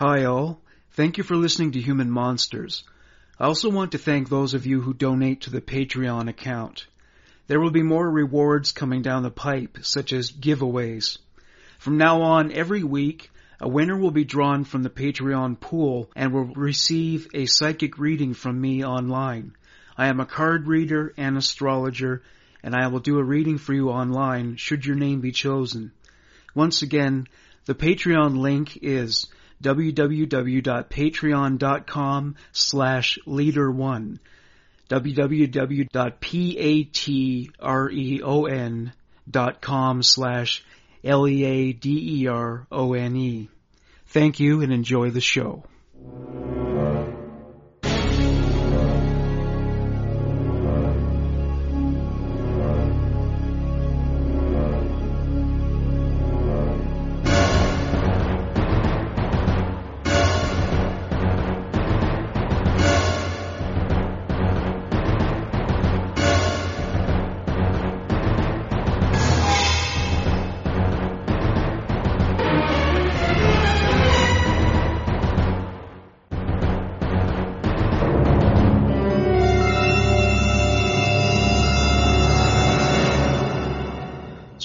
Hi all. Thank you for listening to Human Monsters. I also want to thank those of you who donate to the Patreon account. There will be more rewards coming down the pipe, such as giveaways. From now on, every week, a winner will be drawn from the Patreon pool and will receive a psychic reading from me online. I am a card reader and astrologer, and I will do a reading for you online should your name be chosen. Once again, the Patreon link is www.patreon.com slash leader1 www.patreon.com slash L-E-A-D-E-R-O-N-E. Thank you and enjoy the show.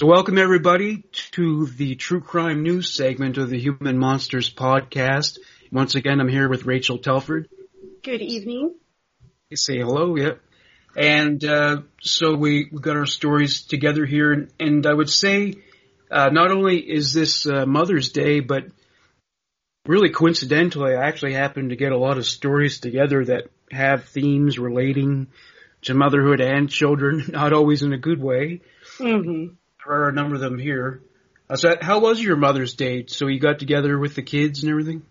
So welcome everybody to the true crime news segment of the Human Monsters podcast. Once again, I'm here with Rachel Telford. Good evening. Say hello, yeah. And uh, so we we got our stories together here, and, and I would say uh, not only is this uh, Mother's Day, but really coincidentally, I actually happened to get a lot of stories together that have themes relating to motherhood and children, not always in a good way. Mm-hmm. There are a number of them here. Uh, so how was your Mother's Day? So you got together with the kids and everything?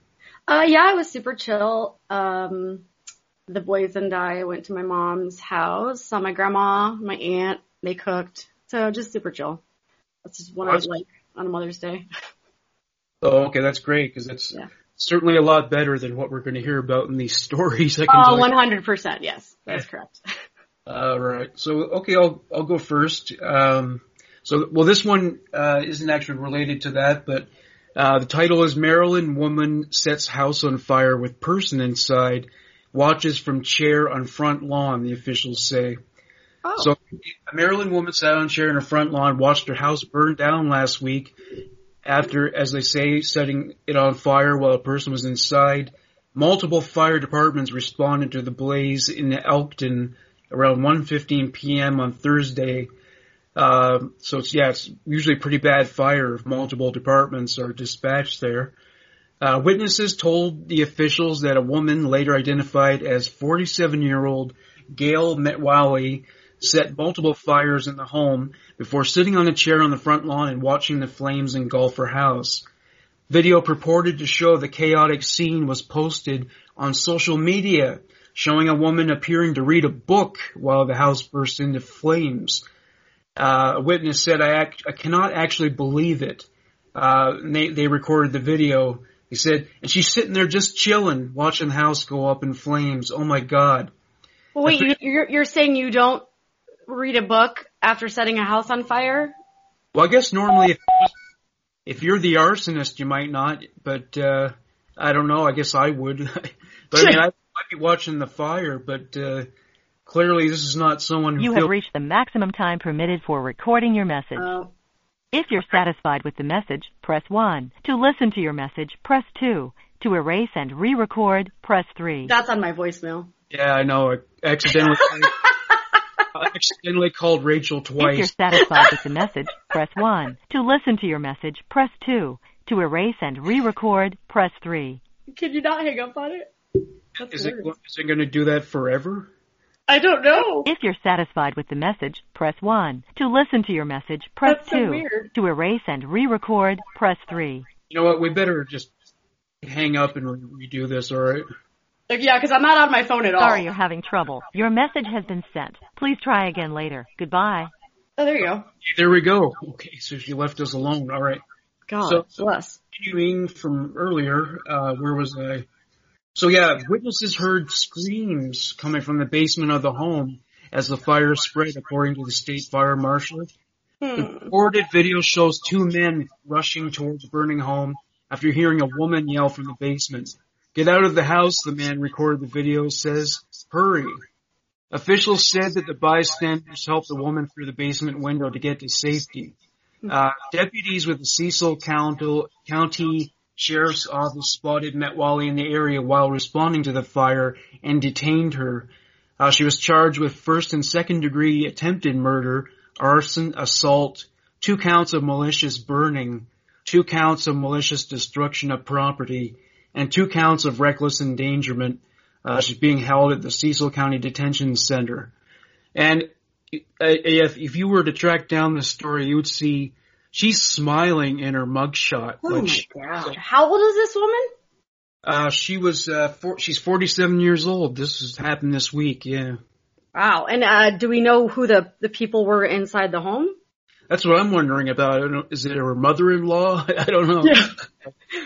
Uh, yeah, it was super chill. Um, the boys and I went to my mom's house, saw my grandma, my aunt, they cooked. So just super chill. That's just what I That's- like on a Mother's Day. Oh, okay, that's great because it's Yeah. certainly a lot better than what we're going to hear about in these stories. I can Oh, 100%. Yes, that's correct. All right. So, okay, I'll, I'll go first. Um, so, well, this one, uh, isn't actually related to that, but, uh, the title is Maryland woman sets house on fire with person inside, watches from chair on front lawn, the officials say. Oh, So, a Maryland woman sat on a chair in her front lawn, watched her house burn down last week after, as they say, setting it on fire while a person was inside. Multiple fire departments responded to the blaze in Elkton around 1:15 p.m. on Thursday. Um, so it's yeah, it's usually pretty bad fire if multiple departments are dispatched there. Uh, witnesses told the officials that a woman later identified as 47-year-old Gail Metwally set multiple fires in the home before sitting on a chair on the front lawn and watching the flames engulf her house. Video purported to show the chaotic scene was posted on social media, showing a woman appearing to read a book while the house burst into flames. Uh, a witness said, I, act- I cannot actually believe it. Uh, and they, they recorded the video. He said, and she's sitting there just chilling, watching the house go up in flames. Oh my god. well, wait, you, you're, you're saying you don't read a book after setting a house on fire? Well, I guess normally if, if you're the arsonist, you might not, but, uh, I don't know. I guess I would. but I mean, I might be watching the fire, but, uh, clearly this is not someone who You have reached the maximum time permitted for recording your message. Oh, If you're satisfied with the message, press 1. To listen to your message, press 2. To erase and re-record, press 3. That's on my voicemail. Yeah, I know. I accidentally, I accidentally called Rachel twice. If you're satisfied with the message, press 1. To listen to your message, press 2. To erase and re-record, press 3. Can you not hang up on it? That's Is it, weird. go- it going to do that forever? I don't know. If you're satisfied with the message, press 1. To listen to your message, press That's so 2. weird. To erase and re-record, press 3. You know what? We better just hang up and re- redo this, alright? Like, yeah, because I'm not on my phone at all. Sorry you're having trouble. Your message has been sent. Please try again later. Goodbye. Oh, there you go. There we go. Okay, so she left us alone. Alright. God So- bless. Continuing from earlier, uh, where was I? So yeah, witnesses heard screams coming from the basement of the home as the fire spread, according to the state fire marshal. Hmm. The recorded video shows two men rushing towards the burning home after hearing a woman yell from the basement. Get out of the house, the man recorded the video says. Hurry. Officials said that the bystanders helped the woman through the basement window to get to safety. Uh, deputies with the Cecil County, County Sheriff's Office spotted Metwally in the area while responding to the fire and detained her. Uh, she was charged with first and second degree attempted murder, arson, assault, two counts of malicious burning, two counts of malicious destruction of property, and two counts of reckless endangerment. Uh, she's being held at the Cecil County Detention Center. And uh, if, if you were to track down the story, you would see she's smiling in her mugshot. Oh which, my god. How old is this woman? uh, she was, uh, four, she's 47 years old. This has happened this week, yeah. Wow. And uh, do we know who the, the people were inside the home? That's what I'm wondering about. I don't know, is it her mother-in-law? I don't know. Yeah.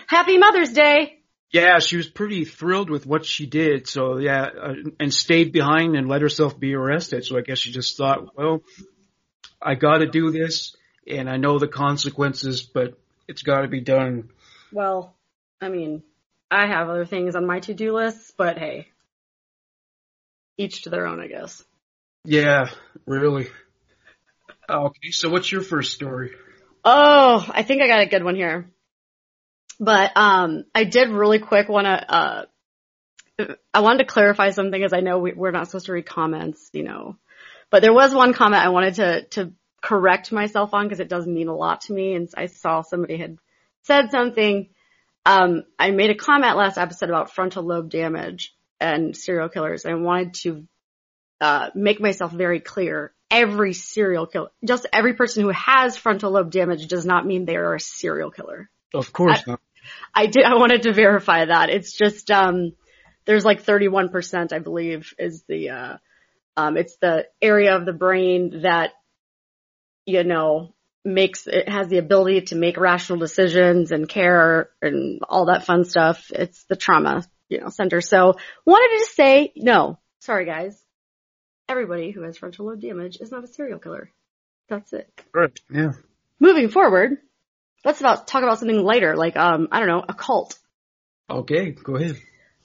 Happy Mother's Day. Yeah, she was pretty thrilled with what she did. So yeah, uh, and stayed behind and let herself be arrested. So I guess she just thought, well, I got to do this, and I know the consequences, but it's got to be done. Well, I mean, I have other things on my to-do list, but hey, each to their own, I guess. Yeah, really. Okay, so what's your first story? Oh, I think I got a good one here. But um I did really quick want to uh I wanted to clarify something as I know we, we're not supposed to read comments, you know. But there was one comment I wanted to to correct myself on because it does mean a lot to me and I saw somebody had said something um I made a comment last episode about frontal lobe damage and serial killers. I wanted to uh, make myself very clear. Every serial killer, just every person who has frontal lobe damage does not mean they are a serial killer. Of course not. I did, I wanted to verify that. It's just, um, there's like 31%, I believe, is the, uh, um, it's the area of the brain that, you know, makes, it has the ability to make rational decisions and care and all that fun stuff. It's the trauma, you know, center. So wanted to just say, no, sorry guys. Everybody who has frontal lobe damage is not a serial killer. That's it. Right. Yeah. Moving forward, let's about talk about something lighter, like um, I don't know, a cult. Okay, go ahead.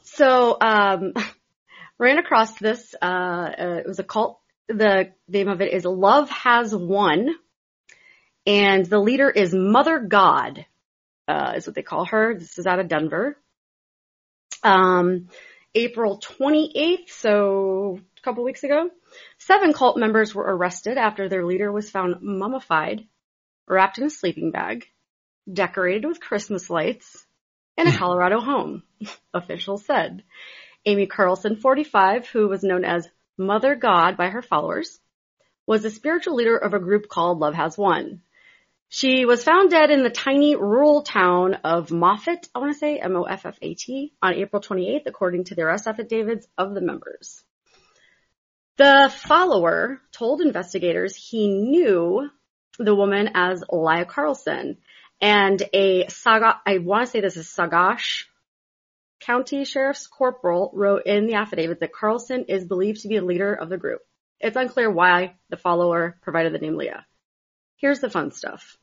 So um, ran across this. Uh, uh, it was a cult. The name of it is Love Has Won, and the leader is Mother God, uh, is what they call her. This is out of Denver. Um, April 28th, so a couple weeks ago, seven cult members were arrested after their leader was found mummified, wrapped in a sleeping bag, decorated with Christmas lights, in a Colorado home, officials said. Amy Carlson, 45, who was known as Mother God by her followers, was the spiritual leader of a group called Love Has Won. She was found dead in the tiny rural town of Moffat, I want to say M-O-F-F-A-T, on April 28th, according to the arrest affidavits of the members. The follower told investigators he knew the woman as Leah Carlson, and a Saga, I want to say this is Sagash County Sheriff's Corporal wrote in the affidavit that Carlson is believed to be a leader of the group. It's unclear why the follower provided the name Leah. Here's the fun stuff.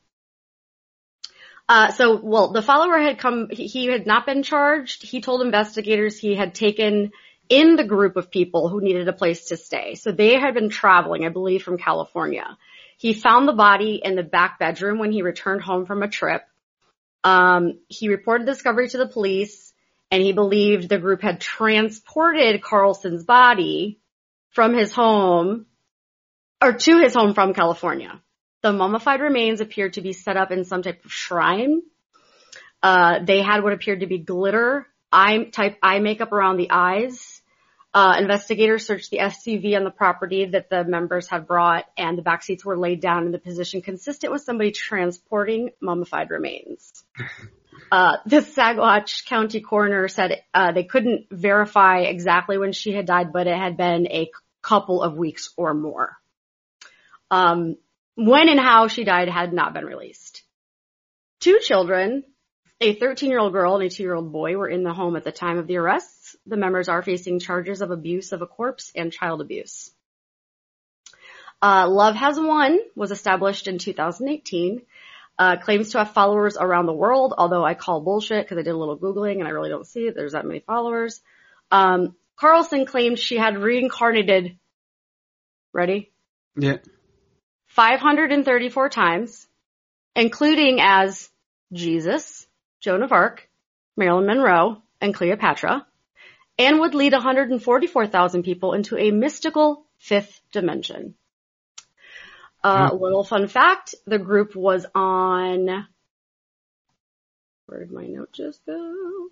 Uh, so, well, the follower had come, he, he had not been charged. He told investigators he had taken in the group of people who needed a place to stay. So they had been traveling, I believe, from California. He found the body in the back bedroom when he returned home from a trip. Um, he reported discovery to the police and he believed the group had transported Carlson's body from his home or to his home from California. The mummified remains appeared to be set up in some type of shrine. Uh, they had what appeared to be glitter eye type eye makeup around the eyes. Uh, investigators searched the SUV on the property that the members had brought, and the back seats were laid down in the position consistent with somebody transporting mummified remains. Uh, the Saguache County coroner said uh, they couldn't verify exactly when she had died, but it had been a couple of weeks or more. Um, when and how she died had not been released. Two children, a 13-year-old girl and a 2-year-old boy, were in the home at the time of the arrests. The members are facing charges of abuse of a corpse and child abuse. Uh, Love Has Won was established in 2018. Uh, claims to have followers around the world, although I call bullshit because I did a little Googling and I really don't see it. There's that many followers. Um, Carlson claimed she had reincarnated, ready? Yeah. 534 times, including as Jesus, Joan of Arc, Marilyn Monroe, and Cleopatra, and would lead 144,000 people into a mystical fifth dimension. A uh, mm. little fun fact, the group was on, where did my note just go?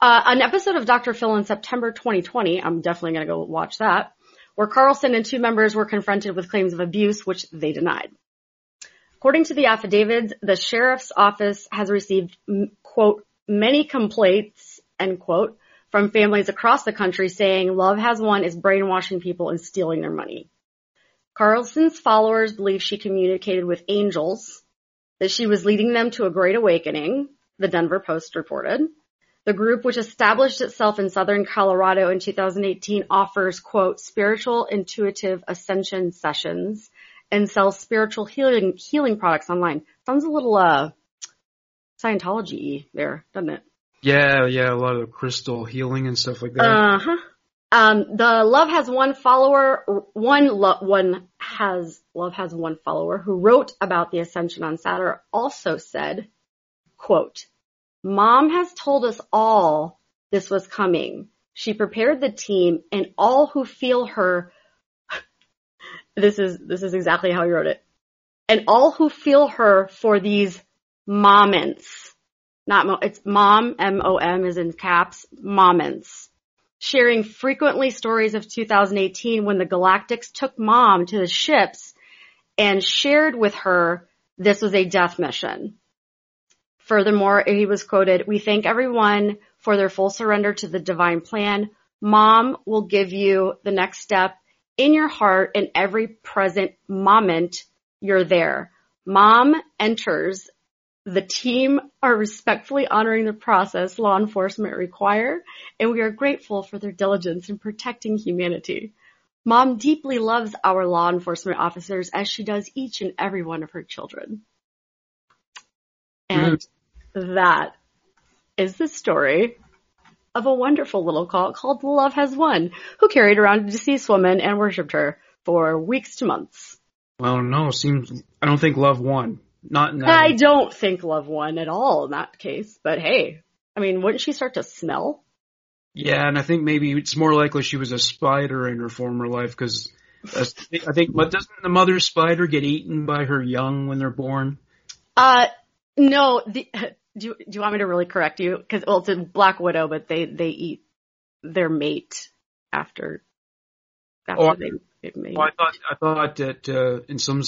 Uh, an episode of Dr. Phil in September 2020, I'm definitely gonna go watch that, where Carlson and two members were confronted with claims of abuse, which they denied. According to the affidavits, the sheriff's office has received, quote, many complaints, end quote, from families across the country saying Love Has Won is brainwashing people and stealing their money. Carlson's followers believe she communicated with angels, that she was leading them to a great awakening, the Denver Post reported. The group, which established itself in southern Colorado in 2018, offers, quote, spiritual intuitive ascension sessions and sells spiritual healing, healing products online. Sounds a little, uh, Scientology there, doesn't it? Yeah, yeah, a lot of crystal healing and stuff like that. Uh huh. Um, the Love has one follower, one lo- one has Love has one follower who wrote about the ascension on Saturn also said, quote, Mom has told us all this was coming. She prepared the team and all who feel her. this is, this is exactly how he wrote it. And all who feel her for these moments. Not mo, it's mom, M-O-M is in caps, moments. Sharing frequently stories of 2018 when the Galactics took mom to the ships and shared with her this was a death mission. Furthermore, he was quoted, we thank everyone for their full surrender to the divine plan. Mom will give you the next step in your heart in every present moment you're there. Mom enters. The team are respectfully honoring the process law enforcement require, and we are grateful for their diligence in protecting humanity. Mom deeply loves our law enforcement officers as she does each and every one of her children. And mm. that is the story of a wonderful little cult called Love Has Won, who carried around a deceased woman and worshipped her for weeks to months. Well, no, seems I don't think love won. Not in that. I don't think love won at all in that case. But hey, I mean, wouldn't she start to smell? Yeah, and I think maybe it's more likely she was a spider in her former life because I think, but doesn't the mother spider get eaten by her young when they're born? Uh, no. The, do you, do you want me to really correct you? Because well, it's a black widow, but they they eat their mate after after oh, they well, I thought I thought that uh, in some.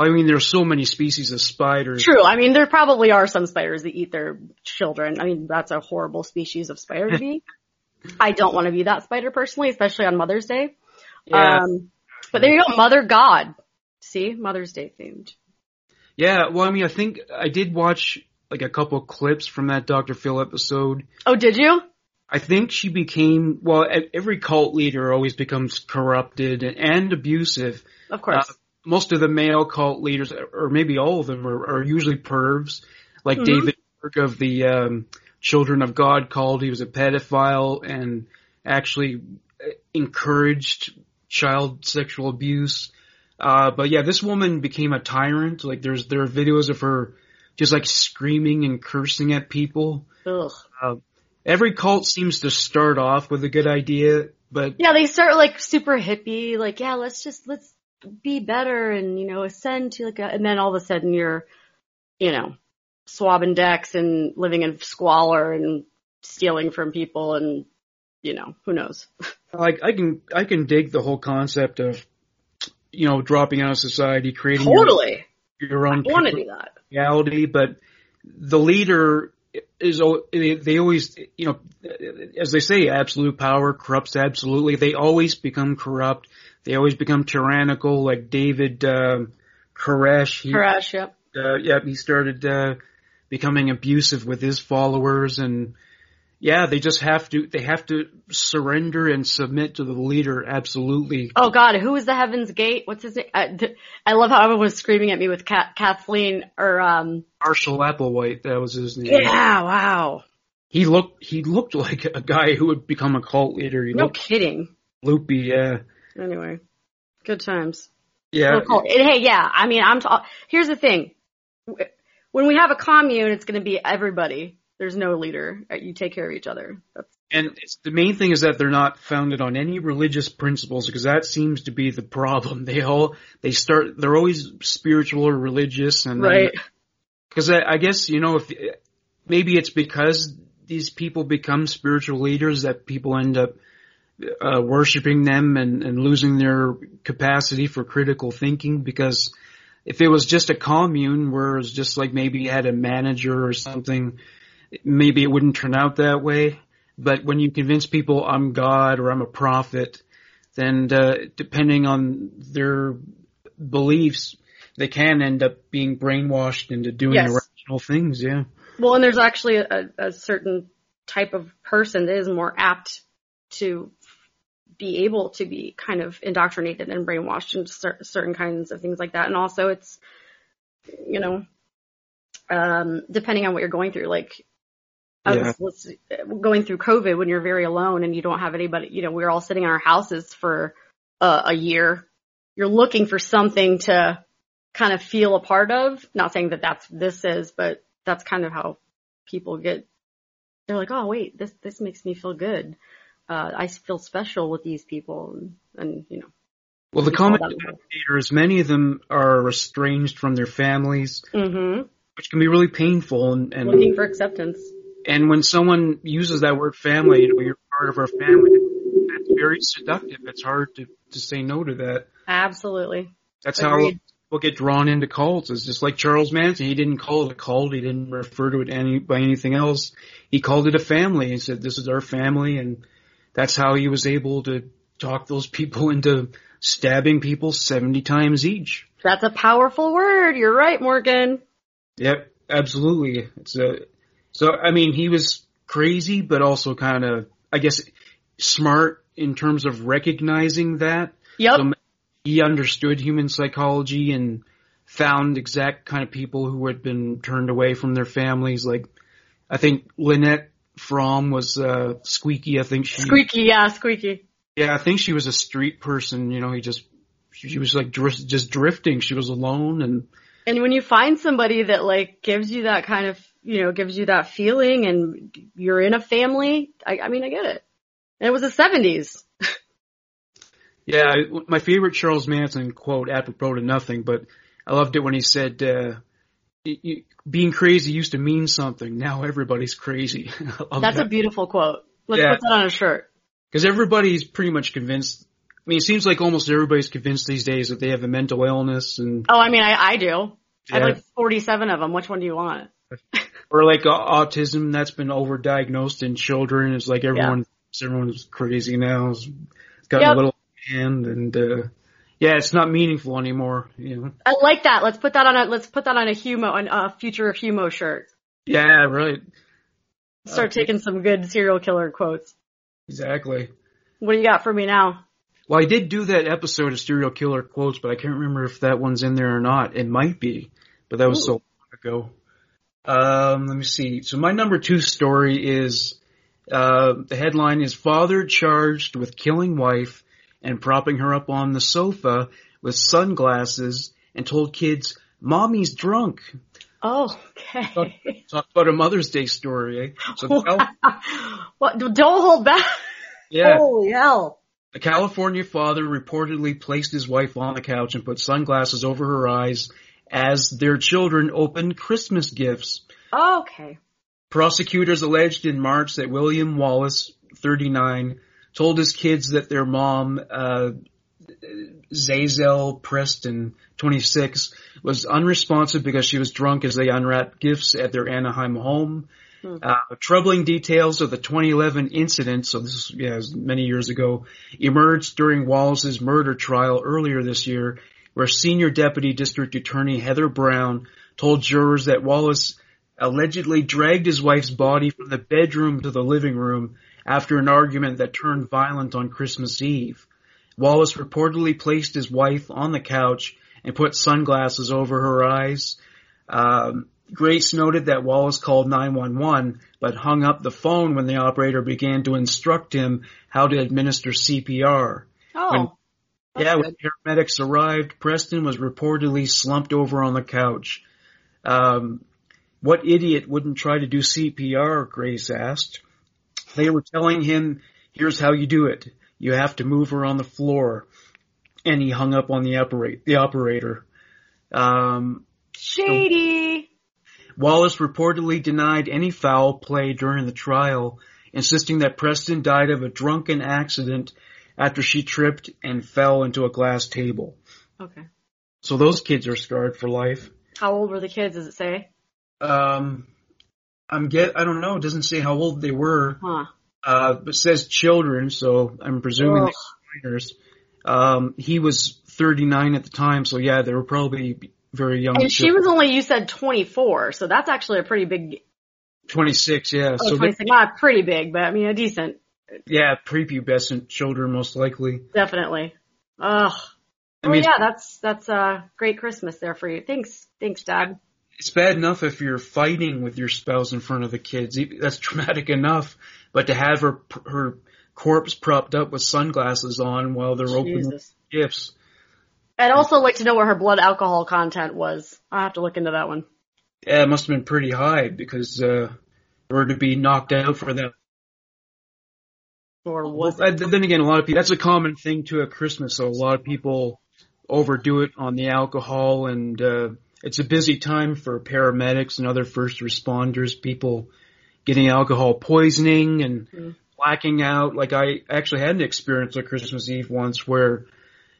I mean, there's so many species of spiders. True. I mean, there probably are some spiders that eat their children. I mean, that's a horrible species of spider to be. I don't want to be that spider personally, especially on Mother's Day. Yeah. Um, but there you go, Mother God. See, Mother's Day themed. Yeah. Well, I mean, I think I did watch like a couple clips from that Dr. Phil episode. Oh, did you? I think she became, well, every cult leader always becomes corrupted and abusive. Of course. Uh, most of the male cult leaders, or maybe all of them, are, are usually pervs, like mm-hmm. David of the um, Children of God called. He was a pedophile and actually uh, encouraged child sexual abuse. Uh, but yeah, this woman became a tyrant. Like there's, there are videos of her just like screaming and cursing at people. Ugh. Uh, every cult seems to start off with a good idea, but Yeah, they start like super hippie, like, yeah, let's just, let's be better and, you know, ascend to like a, and then all of a sudden you're, you know, swabbing decks and living in squalor and stealing from people and, you know, who knows. like I can, I can dig the whole concept of, you know, dropping out of society, creating your- Totally. your, own I want to do that. reality, but the leader is they always you know as they say absolute power corrupts absolutely they always become corrupt they always become tyrannical like David um Koresh he, Crash, yep. uh, yeah he started uh becoming abusive with his followers and yeah they just have to they have to surrender and submit to the leader absolutely Oh God, who is the Heaven's Gate? What's his name? I, I love how everyone was screaming at me with Ka- Kathleen or um. Marshall Applewhite that was his name Yeah, wow. he looked he looked like a guy who would become a cult leader he No kidding. loopy yeah Anyway, good times. Yeah. Hey, yeah, I mean, I'm. Ta- Here's the thing: when we have a commune, it's going to be everybody. There's no leader. Uh, you take care of each other. That's, And it's, the main thing is that they're not founded on any religious principles because that seems to be the problem. They all, they start, they're always spiritual or religious and right. Cause I, I guess, you know, if, maybe it's because these people become spiritual leaders that people end up uh, worshiping them and, and losing their capacity for critical thinking because if it was just a commune where it's just like maybe you had a manager or something, maybe it wouldn't turn out that way. But when you convince people I'm God or I'm a prophet, then uh, depending on their beliefs, they can end up being brainwashed into doing Yes. irrational things. Yeah. Well, and there's actually a, a certain type of person that is more apt to be able to be kind of indoctrinated and brainwashed into cer- certain kinds of things like that. And also it's, you know, um, depending on what you're going through, like, Yeah. was going through COVID when you're very alone and you don't have anybody, you know, we're all sitting in our houses for uh, a year. You're looking for something to kind of feel a part of. Not saying that that's this is, but that's kind of how people get. They're like, oh wait, this this makes me feel good. Uh, I feel special with these people, and, and you know, Well, the common denominators, many of them are estranged from their families, hmm which can be really painful. And and, looking for acceptance. and when someone uses that word family, you know, you're part of our family. That's very seductive. It's hard to to say no to that. Absolutely. That's Agreed. how people get drawn into cults. It's just like Charles Manson. He didn't call it a cult. He didn't refer to it any by anything else. He called it a family. He said, "This is our family," and that's how he was able to talk those people into stabbing people seventy times each. That's a powerful word. You're right, Morgan. Yep, absolutely. It's a so I mean he was crazy, but also kind of I guess smart in terms of recognizing that. Yep. So he understood human psychology and found exact kind of people who had been turned away from their families. Like I think Lynette Fromm was uh, squeaky. I think she squeaky, yeah, squeaky. yeah I think she was a street person. You know, he just she was like dri- just drifting. She was alone and And when you find somebody that like gives you that kind of, you know, gives you that feeling and you're in a family, I, I mean, I get it. And it was the 70s. Yeah, I- my favorite Charles Manson quote, apropos to nothing, but I loved it when he said, uh, being crazy used to mean something. Now everybody's crazy. That's a beautiful quote. Let's Yeah. put that on a shirt. Because everybody's pretty much convinced. I mean, it seems like almost everybody's convinced these days that they have a mental illness and, Oh, I mean, I, I do. I have like 47 of them. Which one do you want? or like uh, autism that's been overdiagnosed in children. It's like everyone, yeah. everyone's crazy now. It's got Yep. a little hand and, uh, yeah, it's not meaningful anymore, you know. I like that. Let's put that on a, let's put that on a humo, on a future humo shirt. Yeah, right. Start Okay. taking some good serial killer quotes. Exactly. What do you got for me now? Well, I did do that episode of serial killer quotes, but I can't remember if that one's in there or not. It might be, but that was so long ago. Um, let me see. So my number two story is, uh, the headline is father charged with killing wife and propping her up on the sofa with sunglasses and told kids, mommy's drunk. Oh, okay. Talk about a Mother's Day story, eh? So Cal- what? Don't hold back. yeah, Holy hell. a California father reportedly placed his wife on the couch and put sunglasses over her eyes as their children opened Christmas gifts. Okay. Prosecutors alleged in March that William Wallace, 39, told his kids that their mom, uh, Zazel Preston, 26, was unresponsive because she was drunk as they unwrapped gifts at their Anaheim home. Uh, troubling details of the 2011 incident, so this is, yeah, was many years ago, emerged during Wallace's murder trial earlier this year, where senior deputy district attorney Heather Brown told jurors that Wallace allegedly dragged his wife's body from the bedroom to the living room after an argument that turned violent on Christmas Eve. Wallace reportedly placed his wife on the couch and put sunglasses over her eyes. Um, Grace noted that Wallace called 911, but hung up the phone when the operator began to instruct him how to administer CPR. Oh. When- yeah, good. when paramedics arrived, Preston was reportedly slumped over on the couch. Um, what idiot wouldn't try to do CPR? Grace asked. They were telling him, "Here's how you do it. You have to move her on the floor." And he hung up on the operate the operator. Um, Shady. Wallace reportedly denied any foul play during the trial, insisting that Preston died of a drunken accident after she tripped and fell into a glass table. Okay. So those kids are scarred for life. How old were the kids, does it say? Um, I'm get, I don't know. It doesn't say how old they were. Huh. Uh, but it says children, so I'm presuming Ugh. they're minors. Um, he was 39 at the time, so yeah, they were probably very young. And she was only, you said 24, so that's actually a pretty big, 26, yeah. oh, so they, 26, not pretty big, but I mean a decent, yeah, prepubescent children most likely. definitely. Ugh. I Well, mean, yeah, that's, that's a great Christmas there for you. Thanks. Thanks, Dad. It's bad enough if you're fighting with your spouse in front of the kids. That's traumatic enough. But to have her her corpse propped up with sunglasses on while they're opening gifts. I'd also like to know what her blood alcohol content was. I'll have to look into that one. Yeah, it must have been pretty high because uh, her to be knocked out for that. Or Well, was uh, then again, a lot of people, that's a common thing too at Christmas. So a lot of people overdo it on the alcohol and, uh, it's a busy time for paramedics and other first responders, people getting alcohol poisoning and Mhm. blacking out. Like I actually had an experience on Christmas Eve once where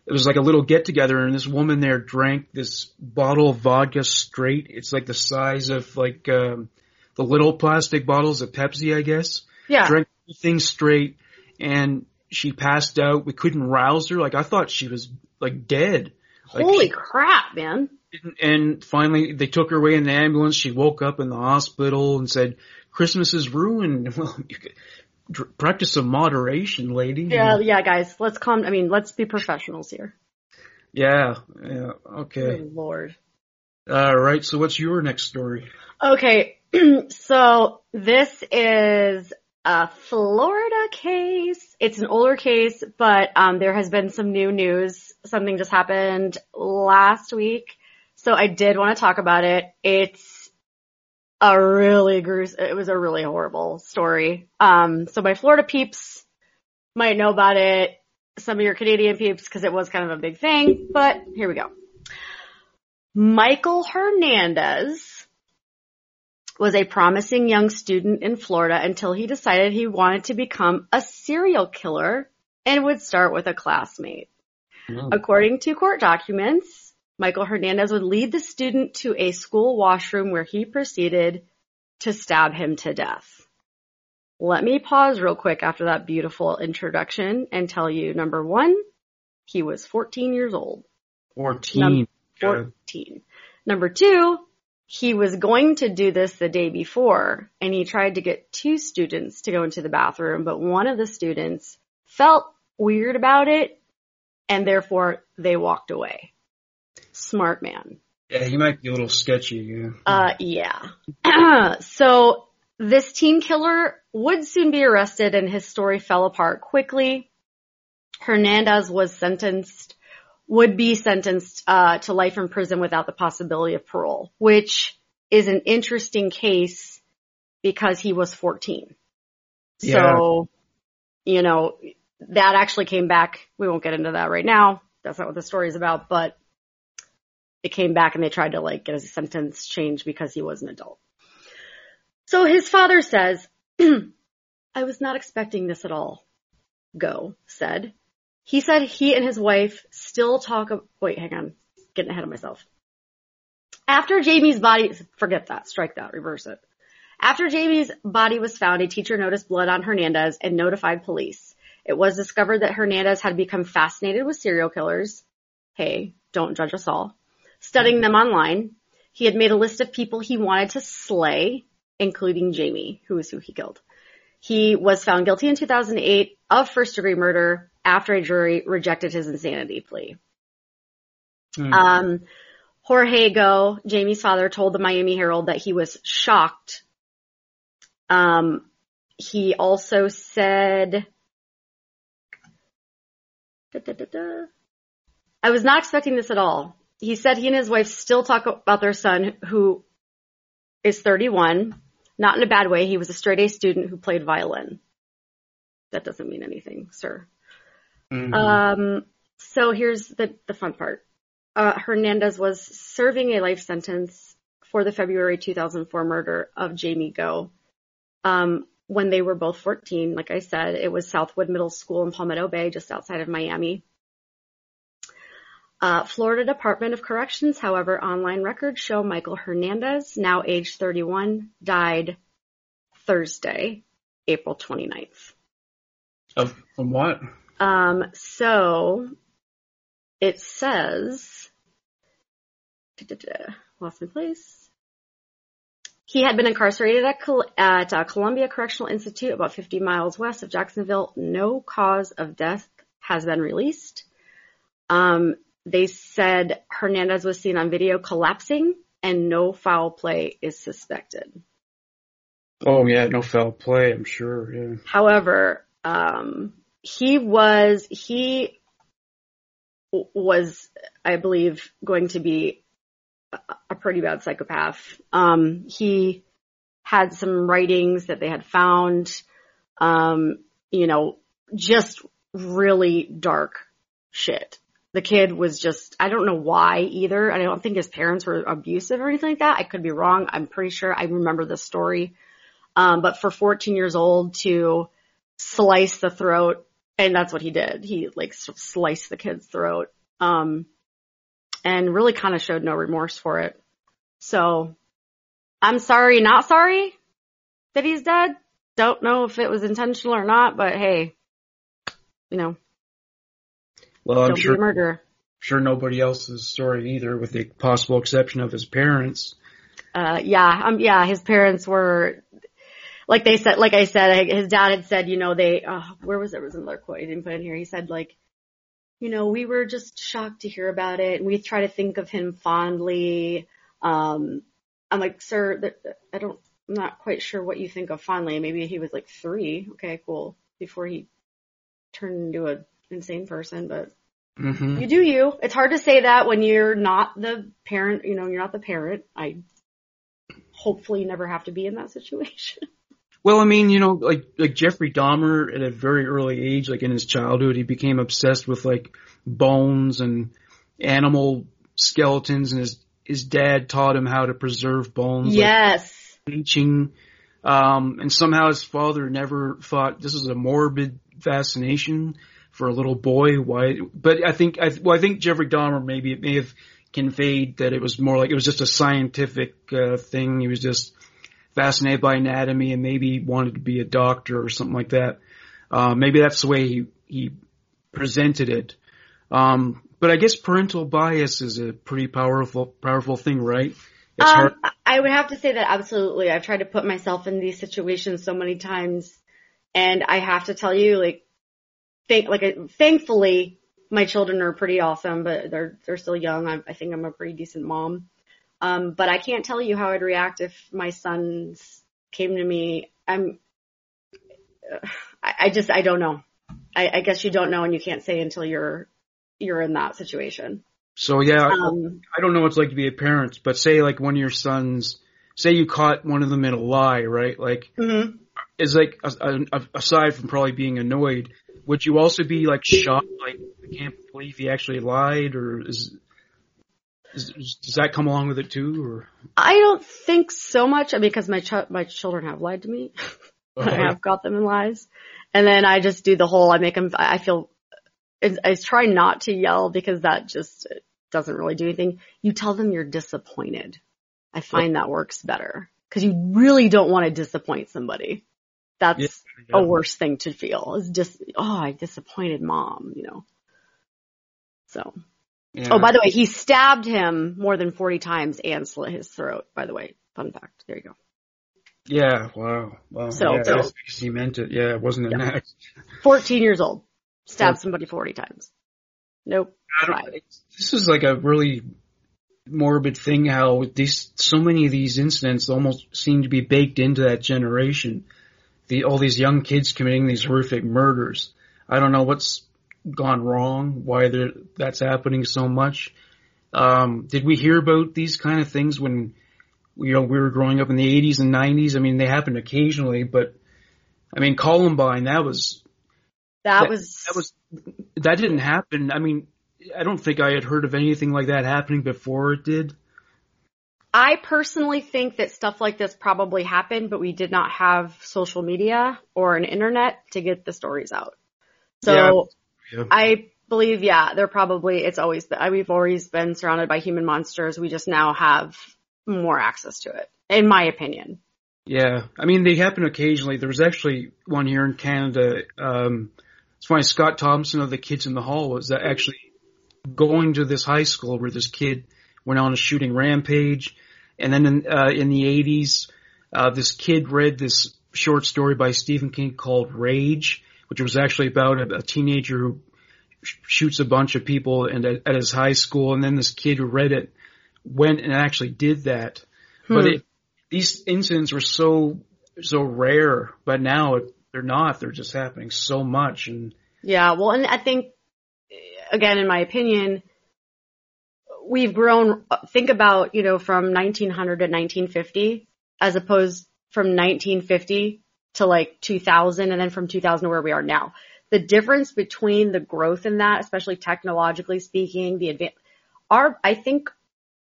it was like a little get together and this woman there drank this bottle of vodka straight. It's like the size of like, um, the little plastic bottles of Pepsi, I guess Yeah. drank everything straight and she passed out. We couldn't rouse her. Like I thought she was like dead. Like, Holy she crap, man. And finally they took her away in the ambulance. She woke up in the hospital and said, Christmas is ruined. Well, you could dr- practice some moderation, lady. Yeah, yeah, guys, let's calm, I mean, let's be professionals here. Yeah. Yeah. Okay. Good Lord. All right. So what's your next story? Okay, so this is a Florida case. It's an older case, but um, there has been some new news. Something just happened last week, so I did want to talk about it. It's a really gruesome. It was a really horrible story. Um, so my Florida peeps might know about it. Some of your Canadian peeps, because it was kind of a big thing. But here we go. Michael Hernandez was a promising young student in Florida until he decided he wanted to become a serial killer and would start with a classmate. According to court documents, Michael Hernandez would lead the student to a school washroom where he proceeded to stab him to death. Let me pause real quick after that beautiful introduction and tell you number one, he was 14 years old. 14. Uh, 14. Number two, he was going to do this the day before and he tried to get two students to go into the bathroom, but one of the students felt weird about it and therefore they walked away. Smart man. yeah, he might be a little sketchy. Yeah. Uh, yeah. so this teen killer would soon be arrested and his story fell apart quickly. Hernandez was sentenced would be sentenced uh, to life in prison without the possibility of parole, which is an interesting case because he was 14. Yeah. So, you know, that actually came back. We won't get into that right now. That's not what the story is about, but it came back and they tried to like get his sentence changed because he was an adult. So his father says, I was not expecting this at all. Gough said. He said he and his wife still talk. Of, wait, hang on, getting ahead of myself. After Jaime's body, forget that, strike that, reverse it. After Jaime's body was found, a teacher noticed blood on Hernandez and notified police. It was discovered that Hernandez had become fascinated with serial killers. Hey, don't judge us all. Studying them online. He had made a list of people he wanted to slay, including Jaime, who is who he killed. He was found guilty in 2008 of first degree murder after a jury rejected his insanity plea. Hmm. Um, Jorge Gough, Jaime's father, told the Miami Herald that he was shocked. Um, he also said, da, da, da. I was not expecting this at all. He said he and his wife still talk about their son who is 31. Not in a bad way. He was a straight A student who played violin. That doesn't mean anything, sir. Mhm. Um, so here's the, the fun part. Uh, Hernandez was serving a life sentence for the February 2004 murder of Jaime Gough. Um, when they were both 14, like I said, it was Southwood Middle School in Palmetto Bay, just outside of Miami. Uh, Florida Department of Corrections, however, online records show Michael Hernandez, now age 31, died Thursday, April 29th. Of from what? Um, so it says, da-da-da, lost my place. He had been incarcerated at, at uh, Columbia Correctional Institute about 50 miles west of Jacksonville. No cause of death has been released. Um, they said Hernandez was seen on video collapsing and no foul play is suspected. Oh yeah, no foul play. I'm sure. Yeah. However, um, he was he was, I believe, going to be a, pretty bad psychopath. Um, he had some writings that they had found, um, you know, just really dark shit. The kid was just, I don't know why either. I don't think his parents were abusive or anything like that. I could be wrong. I'm pretty sure I remember this story. Um, but for 14 years old to slice the throat, and that's what he did. He like sliced the kid's throat, um, and really kind of showed no remorse for it. So I'm sorry, not sorry that he's dead. Don't know if it was intentional or not, but hey, you know, Well, I'm don't sure be a murderer. sure nobody else's story either, with the possible exception of his parents. Uh, yeah, um, yeah, his parents were, like they said, like I said, his dad had said, you know, they, uh, where was it? It was another quote he didn't put in here. He said like, you know, we were just shocked to hear about it and we try to think of him fondly. Um, I'm like, sir, I don't, I'm not quite sure what you think of fondly. Maybe he was like three. Okay, cool. Before he turned into an insane person, but Mm-hmm. you do you. It's hard to say that when you're not the parent, you know, you're not the parent. I hopefully never have to be in that situation. Well, I mean, you know, like like Jeffrey Dahmer at a very early age, like in his childhood, he became obsessed with like bones and animal skeletons, and his his dad taught him how to preserve bones, like yes. bleaching. Um, and somehow his father never thought this was a morbid fascination for a little boy. Why? But I think, I, well, I think Jeffrey Dahmer maybe it may have conveyed that it was more like it was just a scientific uh, thing. He was just fascinated by anatomy and maybe wanted to be a doctor or something like that. Uh, maybe that's the way he he presented it. Um, but I guess parental bias is a pretty powerful powerful thing, right? Um, I would have to say that absolutely. I've tried to put myself in these situations so many times, and I have to tell you, like, thank, like, uh, thankfully, my children are pretty awesome, but they're they're still young. I, I think I'm a pretty decent mom. Um, but I can't tell you how I'd react if my sons came to me. I'm, I, I just I don't know. I, I guess you don't know, and you can't say until you're you're in that situation. So yeah, Um, I don't know what it's like to be a parent, but say like one of your sons, say you caught one of them in a lie, right? Like, mhm. is like a- a- aside from probably being annoyed, would you also be like shocked, like I can't believe he actually lied, or is, is does that come along with it too, or? I don't think so much i because my ch- my children have lied to me. Oh, I have got them in lies, and then I just do the whole. I make them. I feel. I I try not to yell because that just doesn't really do anything. You tell them you're disappointed. I find that works better because you really don't want to disappoint somebody. That's Yeah, a worse thing to feel. Is just oh, I disappointed mom. You know. So. Yeah. Oh, by the way, he stabbed him more than 40 times and slit his throat, by the way. Fun fact. There you go. Yeah, wow, wow. So- yeah, so- because he meant it. Yeah, it wasn't an act. 14 years old. Stabbed oh. somebody 40 times. Nope. This is like a really morbid thing how these so many of these incidents almost seem to be baked into that generation. The all these young kids committing these horrific murders. I don't know what's gone wrong, why they're- that's happening so much. Um, did we hear about these kind of things when you know we were growing up in the 80s and 90s? I mean, they happened occasionally, but I mean Columbine that was That, That- was, that was that didn't happen. I mean, I don't think I had heard of anything like that happening before it did. I personally think that stuff like this probably happened, but we did not have social media or an internet to get the stories out. So Yeah. I believe, yeah, they're probably, it's always, been, we've always been surrounded by human monsters. We just now have more access to it, in my opinion. Yeah, I mean they happen occasionally. There was actually one here in Canada. Um, it's funny. Scott Thompson of the Kids in the Hall was actually going to this high school where this kid went on a shooting rampage, and then in, uh, in the '80s, uh, this kid read this short story by Stephen King called Rage, which was actually about a, a teenager who sh- shoots a bunch of people and at, at his high school, and then this kid who read it went and actually did that. But Hmm. it, these incidents were so so rare, but now it, they're not. They're just happening so much, and Yeah, well, and I think, again, in my opinion, we've grown, think about, you know, from 1900 to 1950, as opposed from 1950 to like 2000, and then from 2000 to where we are now. The difference between the growth in that, especially technologically speaking, the advan our, I think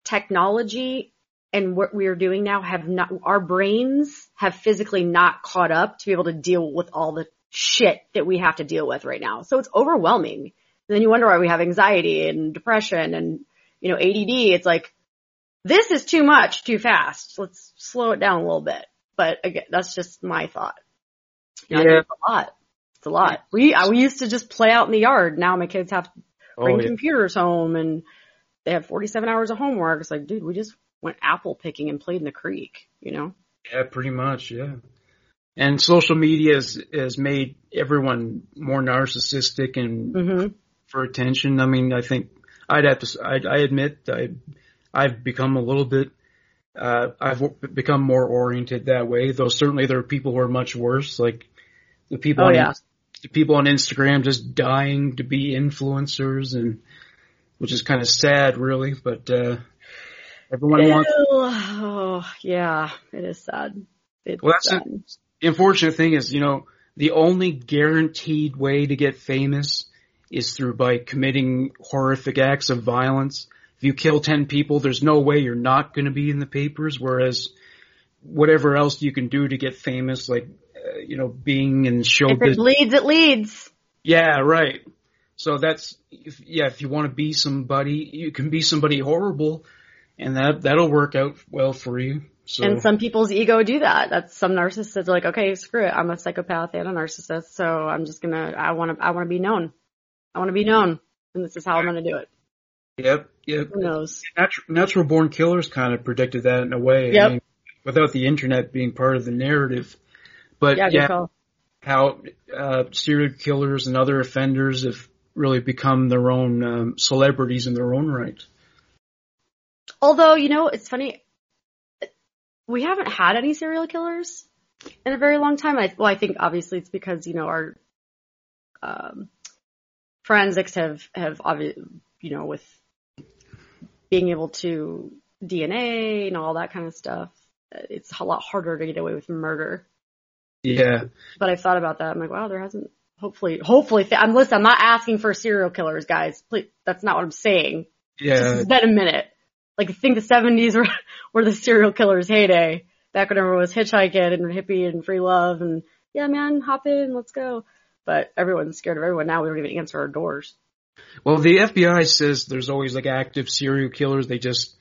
technology and what we are doing now have not, our brains have physically not caught up to be able to deal with all the shit that we have to deal with right now. So it's overwhelming. And then you wonder why we have anxiety and depression and, you know, ADD. It's like, this is too much, too fast. Let's slow it down a little bit. But again, that's just my thought. You know, Yeah. It's a lot. It's a lot. We, I, we used to just play out in the yard. Now my kids have to bring oh, yeah. computers home and they have 47 hours of homework. It's like, dude, we just went apple picking and played in the creek, you know? yeah, pretty much, yeah. And social media has has made everyone more narcissistic and hmm for attention. I mean, I think I'd have to. I admit I I've become a little bit. Uh, I've w- become more oriented that way. Though certainly there are people who are much worse, like the people Oh, on yeah. the people on Instagram just dying to be influencers, and which is kind of sad, really. But uh, everyone wants. Oh, yeah, it is sad. It's Well, that's sad. The unfortunate thing is, you know, the only guaranteed way to get famous is through by committing horrific acts of violence. If you kill 10 people, there's no way you're not going to be in the papers, whereas whatever else you can do to get famous, like, uh, you know, being in show If it bleeds, it leads. Yeah, right. So that's, if, yeah, if you want to be somebody, you can be somebody horrible and that, that'll work out well for you. So, And some people's ego do that. That's some narcissists are like, okay, screw it. I'm a psychopath and a narcissist, so I'm just gonna, I want to, I want to be known. I want to be known, and this is how I'm gonna do it. yep, yep. Who knows? Natural, natural born killers kind of predicted that in a way. Yep. I mean, without the internet being part of the narrative. But Yeah, yeah, good how uh, serial killers and other offenders have really become their own um, celebrities in their own right. Although, you know, it's funny. We haven't had any serial killers in a very long time. I, well, I think obviously it's because, you know, our, um, forensics have have obvi- you know with being able to DNA and all that kind of stuff. It's a lot harder to get away with murder. Yeah. But I've thought about that. I'm like, wow, there hasn't. Hopefully, hopefully, I'm listen. I'm not asking for serial killers, guys. Please, that's not what I'm saying. Yeah. It's been a minute. Like I think the 70s were were the serial killers' heyday. Back when everyone was hitchhiking and hippie and free love and yeah, man, hop in, let's go. But everyone's scared of everyone now. We don't even answer our doors. Well, the FBI says there's always like active serial killers. They just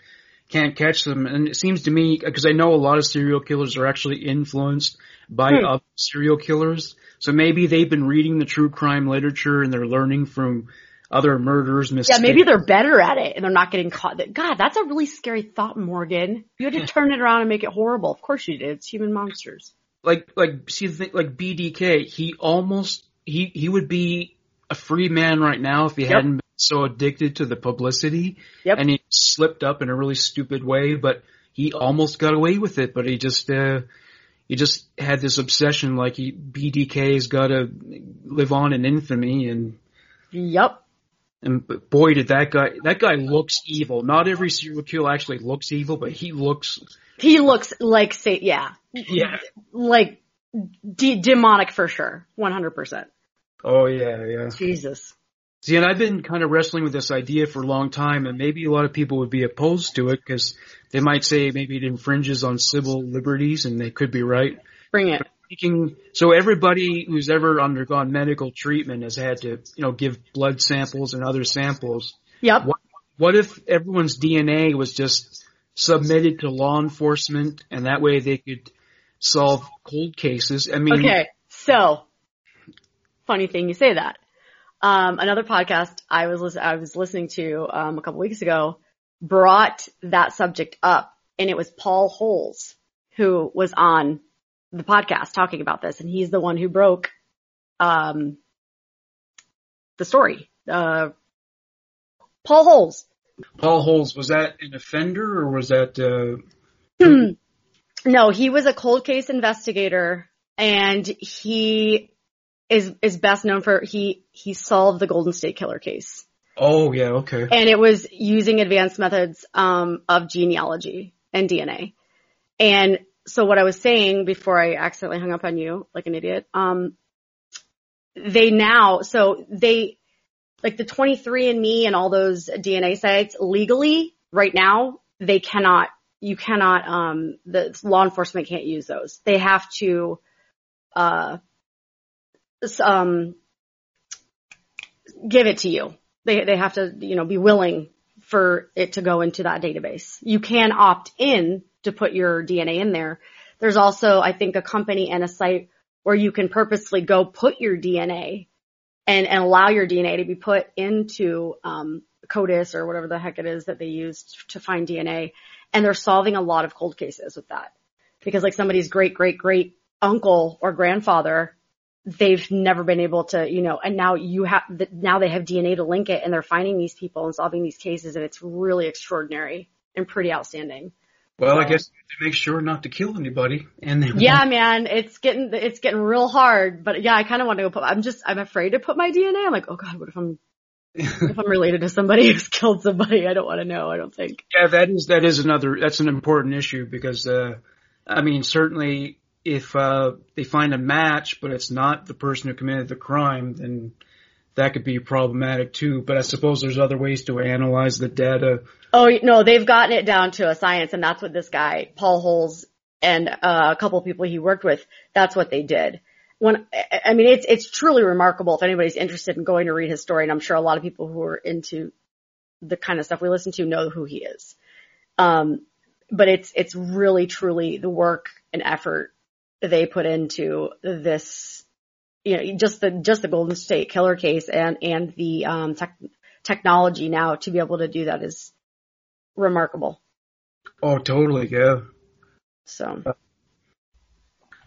can't catch them. And it seems to me, because I know a lot of serial killers are actually influenced by Hmm. other serial killers. So maybe they've been reading the true crime literature and they're learning from other murderers. Yeah, maybe they're better at it and they're not getting caught. God, that's a really scary thought, Morgan. You had to turn it around and make it horrible. Of course you did. It's human monsters. like like see the thing, like BTK. He almost he he would be a free man right now if he Yep. hadn't been so addicted to the publicity. Yep. And he slipped up in a really stupid way, but he almost got away with it. But he just uh he just had this obsession like he BTK's got to live on in infamy and. Yep. And boy, did that guy, that guy looks evil. Not every serial killer actually looks evil, but he looks, He looks like say yeah, yeah. like de- demonic for sure. 100%. Oh yeah, yeah. Jesus. See, and I've been kind of wrestling with this idea for a long time, and maybe a lot of people would be opposed to it because they might say maybe it infringes on civil liberties, and they could be right. Bring it. Thinking, so everybody who's ever undergone medical treatment has had to, you know, give blood samples and other samples. Yep. What, what if everyone's DNA was just submitted to law enforcement, and that way they could solve cold cases? I mean, Okay. So, funny thing you say that. Um, another podcast I was I was listening to um, a couple weeks ago brought that subject up, and it was Paul Holes who was on the podcast talking about this, and he's the one who broke um, the story. Uh, Paul Holes. Paul Holes was that an offender or was that? Uh, No, he was a cold case investigator and he is is best known for he he solved the Golden State Killer case. oh yeah, okay. And it was using advanced methods um of genealogy and DNA. And so what I was saying before I accidentally hung up on you like an idiot, um they now so they like the 23andme and all those DNA sites legally right now they cannot you cannot um the law enforcement can't use those. They have to uh um give it to you. They they have to, you know, be willing for it to go into that database. You can opt in to put your DNA in there. There's also, I think, a company and a site where you can purposely go put your DNA and, and allow your DNA to be put into um, CODIS or whatever the heck it is that they use to find DNA. And they're solving a lot of cold cases with that because like somebody's great, great, great uncle or grandfather, they've never been able to, you know, and now you have, now they have DNA to link it and they're finding these people and solving these cases and it's really extraordinary and pretty outstanding. Well, I So- guess to make sure not to kill anybody, and they Yeah, man, it's getting it's getting real hard. But yeah, I kind of want to go put. I'm just I'm afraid to put my DNA. I'm like, oh god, what if I'm if I'm related to somebody who's killed somebody? I don't want to know. I don't think. Yeah, that is that is another that's an important issue because uh I mean certainly if uh they find a match but it's not the person who committed the crime then that could be problematic too. But I suppose there's other ways to analyze the data. Oh no, they've gotten it down to a science, and that's what this guy Paul Holes and uh, a couple of people he worked with. That's what they did. When I- I mean, it's it's truly remarkable. If anybody's interested in going to read his story, and I'm sure a lot of people who are into the kind of stuff we listen to know who he is. Um, but it's it's really truly the work and effort they put into this. You know, just the just the Golden State Killer case and and the um, tech, technology now to be able to do that is remarkable. Oh, totally, yeah. So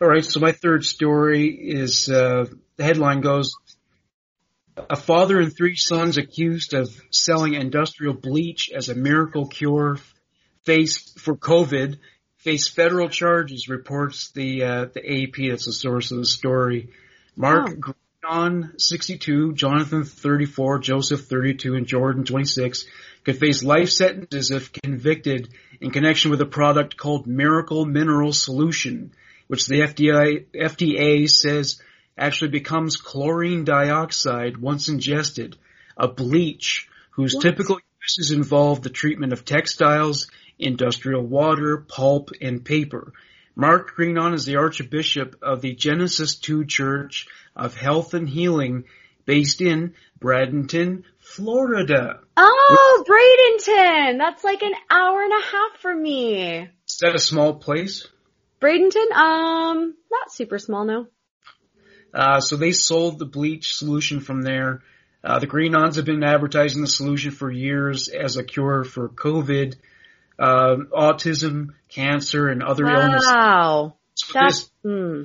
All right, so my third story is uh, the headline goes: A father and three sons accused of selling industrial bleach as a miracle cure face for COVID face federal charges. Reports the uh, the AP. That's the source of the story. Mark Oh. John 62, Jonathan 34, Joseph 32, and Jordan 26 could face life sentences if convicted in connection with a product called Miracle Mineral Solution, which the FDA, FDA says actually becomes chlorine dioxide once ingested, a bleach whose What? typical uses involve the treatment of textiles, industrial water, pulp, and paper. Mark Grenon is the Archbishop of the Genesis 2 Church of Health and Healing based in Bradenton, Florida. Oh, Bradenton! That's like an hour and a half from me. Is that a small place? Bradenton, um, not super small, no. Uh, so they sold the bleach solution from there. Uh, the Grenons have been advertising the solution for years as a cure for COVID, uh, autism, cancer, and other illnesses. Wow. So That's, this- hmm.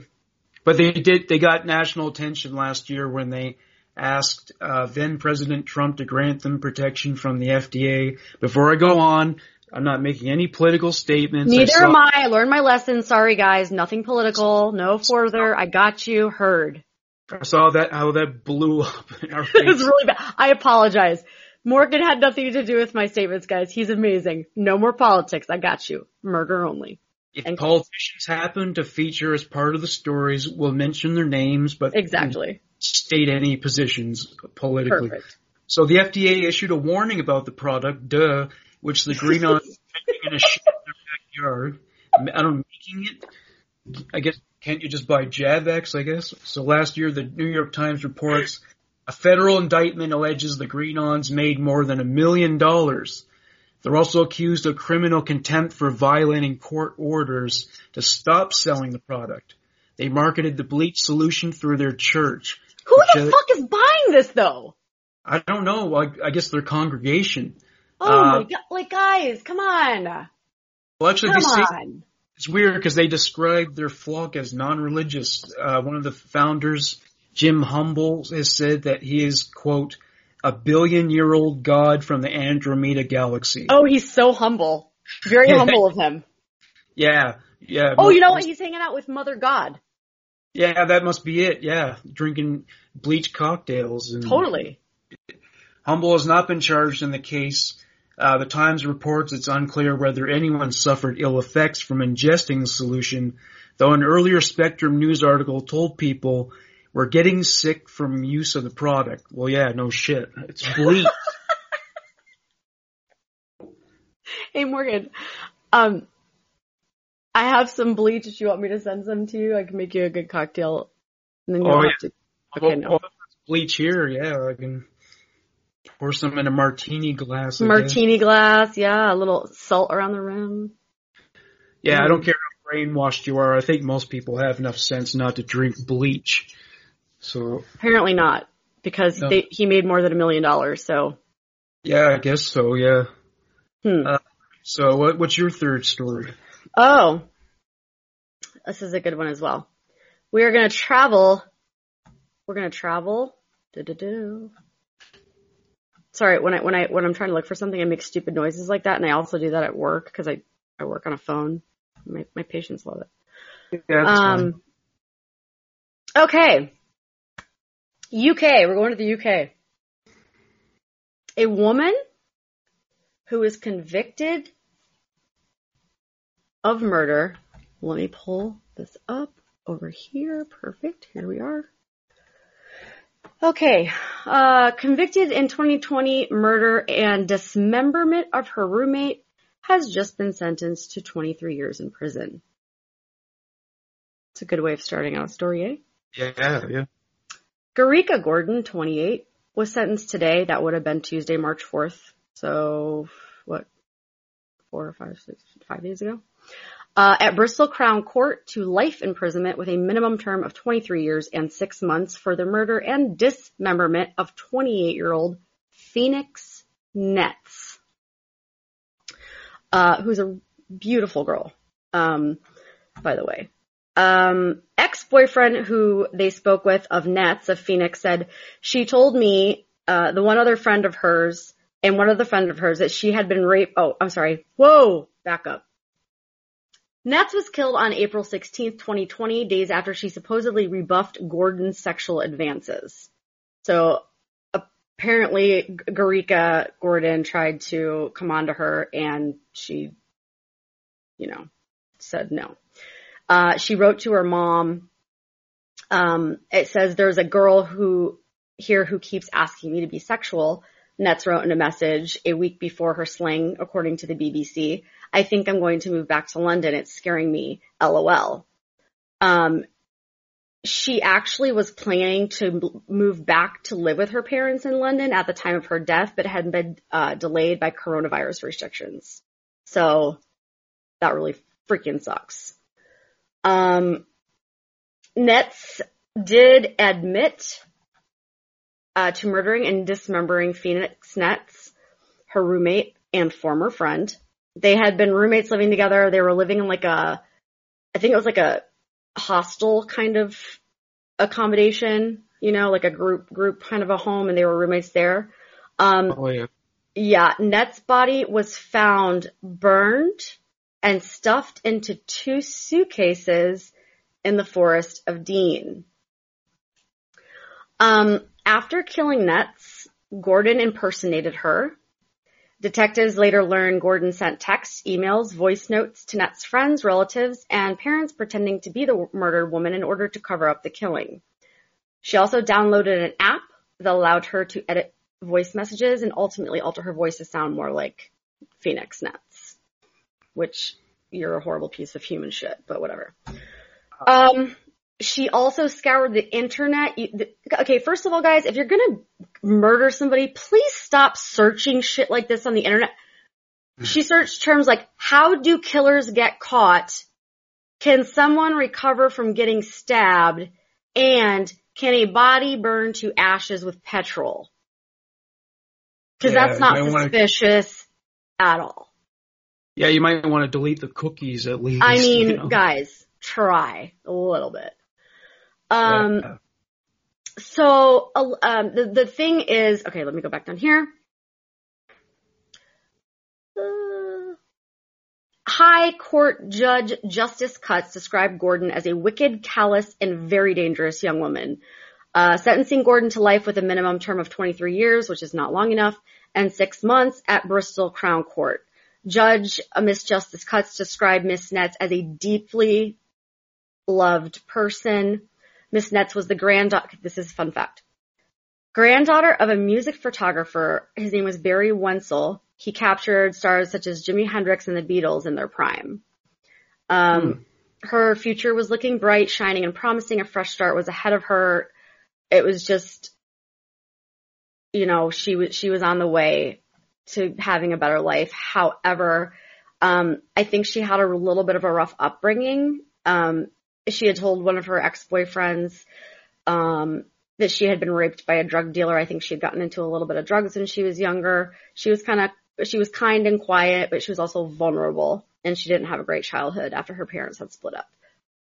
but they did, they got national attention last year when they asked, uh, then President Trump to grant them protection from the FDA. Before I go on, I'm not making any political statements. Neither saw- am I. I learned my lesson. Sorry guys. Nothing political. No further. I got you. Heard. I saw that, how that blew up in our It was really bad. I apologize. Morgan had nothing to do with my statements, guys. He's amazing. No more politics. I got you. Murder only. If And- politicians happen to feature as part of the stories, we'll mention their names, but Exactly. state any positions politically. Perfect. So the FDA issued a warning about the product, duh, which the green on in a shit in their backyard. I don't making it. I guess can't you just buy Javex? I guess. So last year, the New York Times reports a federal indictment alleges the Grenons made more than a million dollars. They're also accused of criminal contempt for violating court orders to stop selling the product. They marketed the bleach solution through their church. Who the fuck is buying this though? I don't know. I, I guess their congregation. Oh my god. Like guys, come on. Well, actually, Come on. it's weird because they describe their flock as non-religious. Uh, one of the founders, Jim Humble, has said that he is quote a billion-year-old god from the Andromeda galaxy. Oh, he's so humble. Very humble of him. Yeah, yeah. Oh, you know what? He's hanging out with Mother God. Yeah, that must be it. Yeah, drinking bleach cocktails. And Totally. Humble has not been charged in the case. Uh, the Times reports it's unclear whether anyone suffered ill effects from ingesting the solution, though an earlier Spectrum news article told people we're getting sick from use of the product. Well, yeah, no shit. It's bleach. Hey Morgan, um, I have some bleach. If you want me to send some to you, I can make you a good cocktail. And then you Oh, don't yeah. to. Okay, well, no. well, bleach here. Yeah, I can pour some in a martini glass. Martini glass, yeah, a little salt around the rim. Yeah, I don't care how brainwashed you are. I think most people have enough sense not to drink bleach. So, Apparently not, because No. they, he made more than a million dollars. So, yeah, I guess so. Yeah. hmm. Uh, So, what, what's your third story? Oh, this is a good one as well. We are going to travel. We're going to travel. Do-do-do. Sorry, when I when I when I'm trying to look for something, I make stupid noises like that, and I also do that at work because I I work on a phone. My my patients love it. Yeah, that's fine. Um. Okay. UK. We're going to the UK. A woman who is convicted of murder. Let me pull this up over here. Perfect. Here we are. Okay. Uh, convicted in 2020 murder and dismemberment of her roommate has just been sentenced to 23 years in prison. It's a good way of starting out a story, eh? Yeah, yeah. Garika Gordon, 28, was sentenced today. That would have been Tuesday, March 4th. So, what, four or five, six, five days ago? Uh, at Bristol Crown Court to life imprisonment with a minimum term of 23 years and six months for the murder and dismemberment of 28 year old Phoenix Netts, uh, who's a beautiful girl, um, by the way. Um, ex-boyfriend who they spoke with of Netts of Phoenix said she told me, uh, the one other friend of hers and one other friend of hers that she had been raped. Oh, I'm sorry. Whoa, back up. Netts was killed on April 16th, 2020, days after she supposedly rebuffed Gordon's sexual advances. So apparently Garika Gordon tried to come on to her and she, you know, said no. Uh, she wrote to her mom. Um, it says there's a girl who here who keeps asking me to be sexual. Netts wrote in a message a week before her sling, according to the BBC. I think I'm going to move back to London. It's scaring me. LOL. Um, she actually was planning to move back to live with her parents in London at the time of her death, but had been uh, delayed by coronavirus restrictions. So that really freaking sucks. Um, Netts did admit uh, to murdering and dismembering Phoenix Netts, her roommate and former friend. They had been roommates living together. They were living in like a, I think it was like a hostel kind of accommodation, you know, like a group group kind of a home, and they were roommates there. Um, Oh yeah. yeah, Netts's body was found burned and stuffed into two suitcases in the forest of Dean. Um, after killing Netts, Gordon impersonated her. Detectives later learned Gordon sent texts, emails, voice notes to Netts's friends, relatives, and parents pretending to be the murdered woman in order to cover up the killing. She also downloaded an app that allowed her to edit voice messages and ultimately alter her voice to sound more like Phoenix Netts, which you're a horrible piece of human shit, but whatever. Um, she also scoured the internet. Okay, first of all, guys, if you're gonna murder somebody, please stop searching shit like this on the internet. Hmm. She searched terms like, how do killers get caught? Can someone recover from getting stabbed? And can a body burn to ashes with petrol? Cause Yeah, that's not might wanna- suspicious at all. Yeah, you might want to delete the cookies at least. I mean, you know? guys, try a little bit. Um, Yeah. so, uh, um, the, the thing is, okay, let me go back down here. Uh, High Court Judge Justice Cutts described Gordon as a wicked, callous, and very dangerous young woman. Uh, sentencing Gordon to life with a minimum term of 23 years, which is not long enough, and six months at Bristol Crown Court. Judge uh, Miss Justice Cutts described Miss Netts as a deeply loved person. Miss Netts was the granddaughter, this is a fun fact, granddaughter of a music photographer. His name was Barry Wentzell. He captured stars such as Jimi Hendrix and the Beatles in their prime. Um, her future was looking bright, shining, and promising. A fresh start was ahead of her. It was just, you know, she was she was on the way to having a better life. However, um, I think she had a little bit of a rough upbringing. Um, she had told one of her ex-boyfriends um, that she had been raped by a drug dealer. I think she had gotten into a little bit of drugs when she was younger. She was kind of she was kind and quiet, but she was also vulnerable, and she didn't have a great childhood after her parents had split up.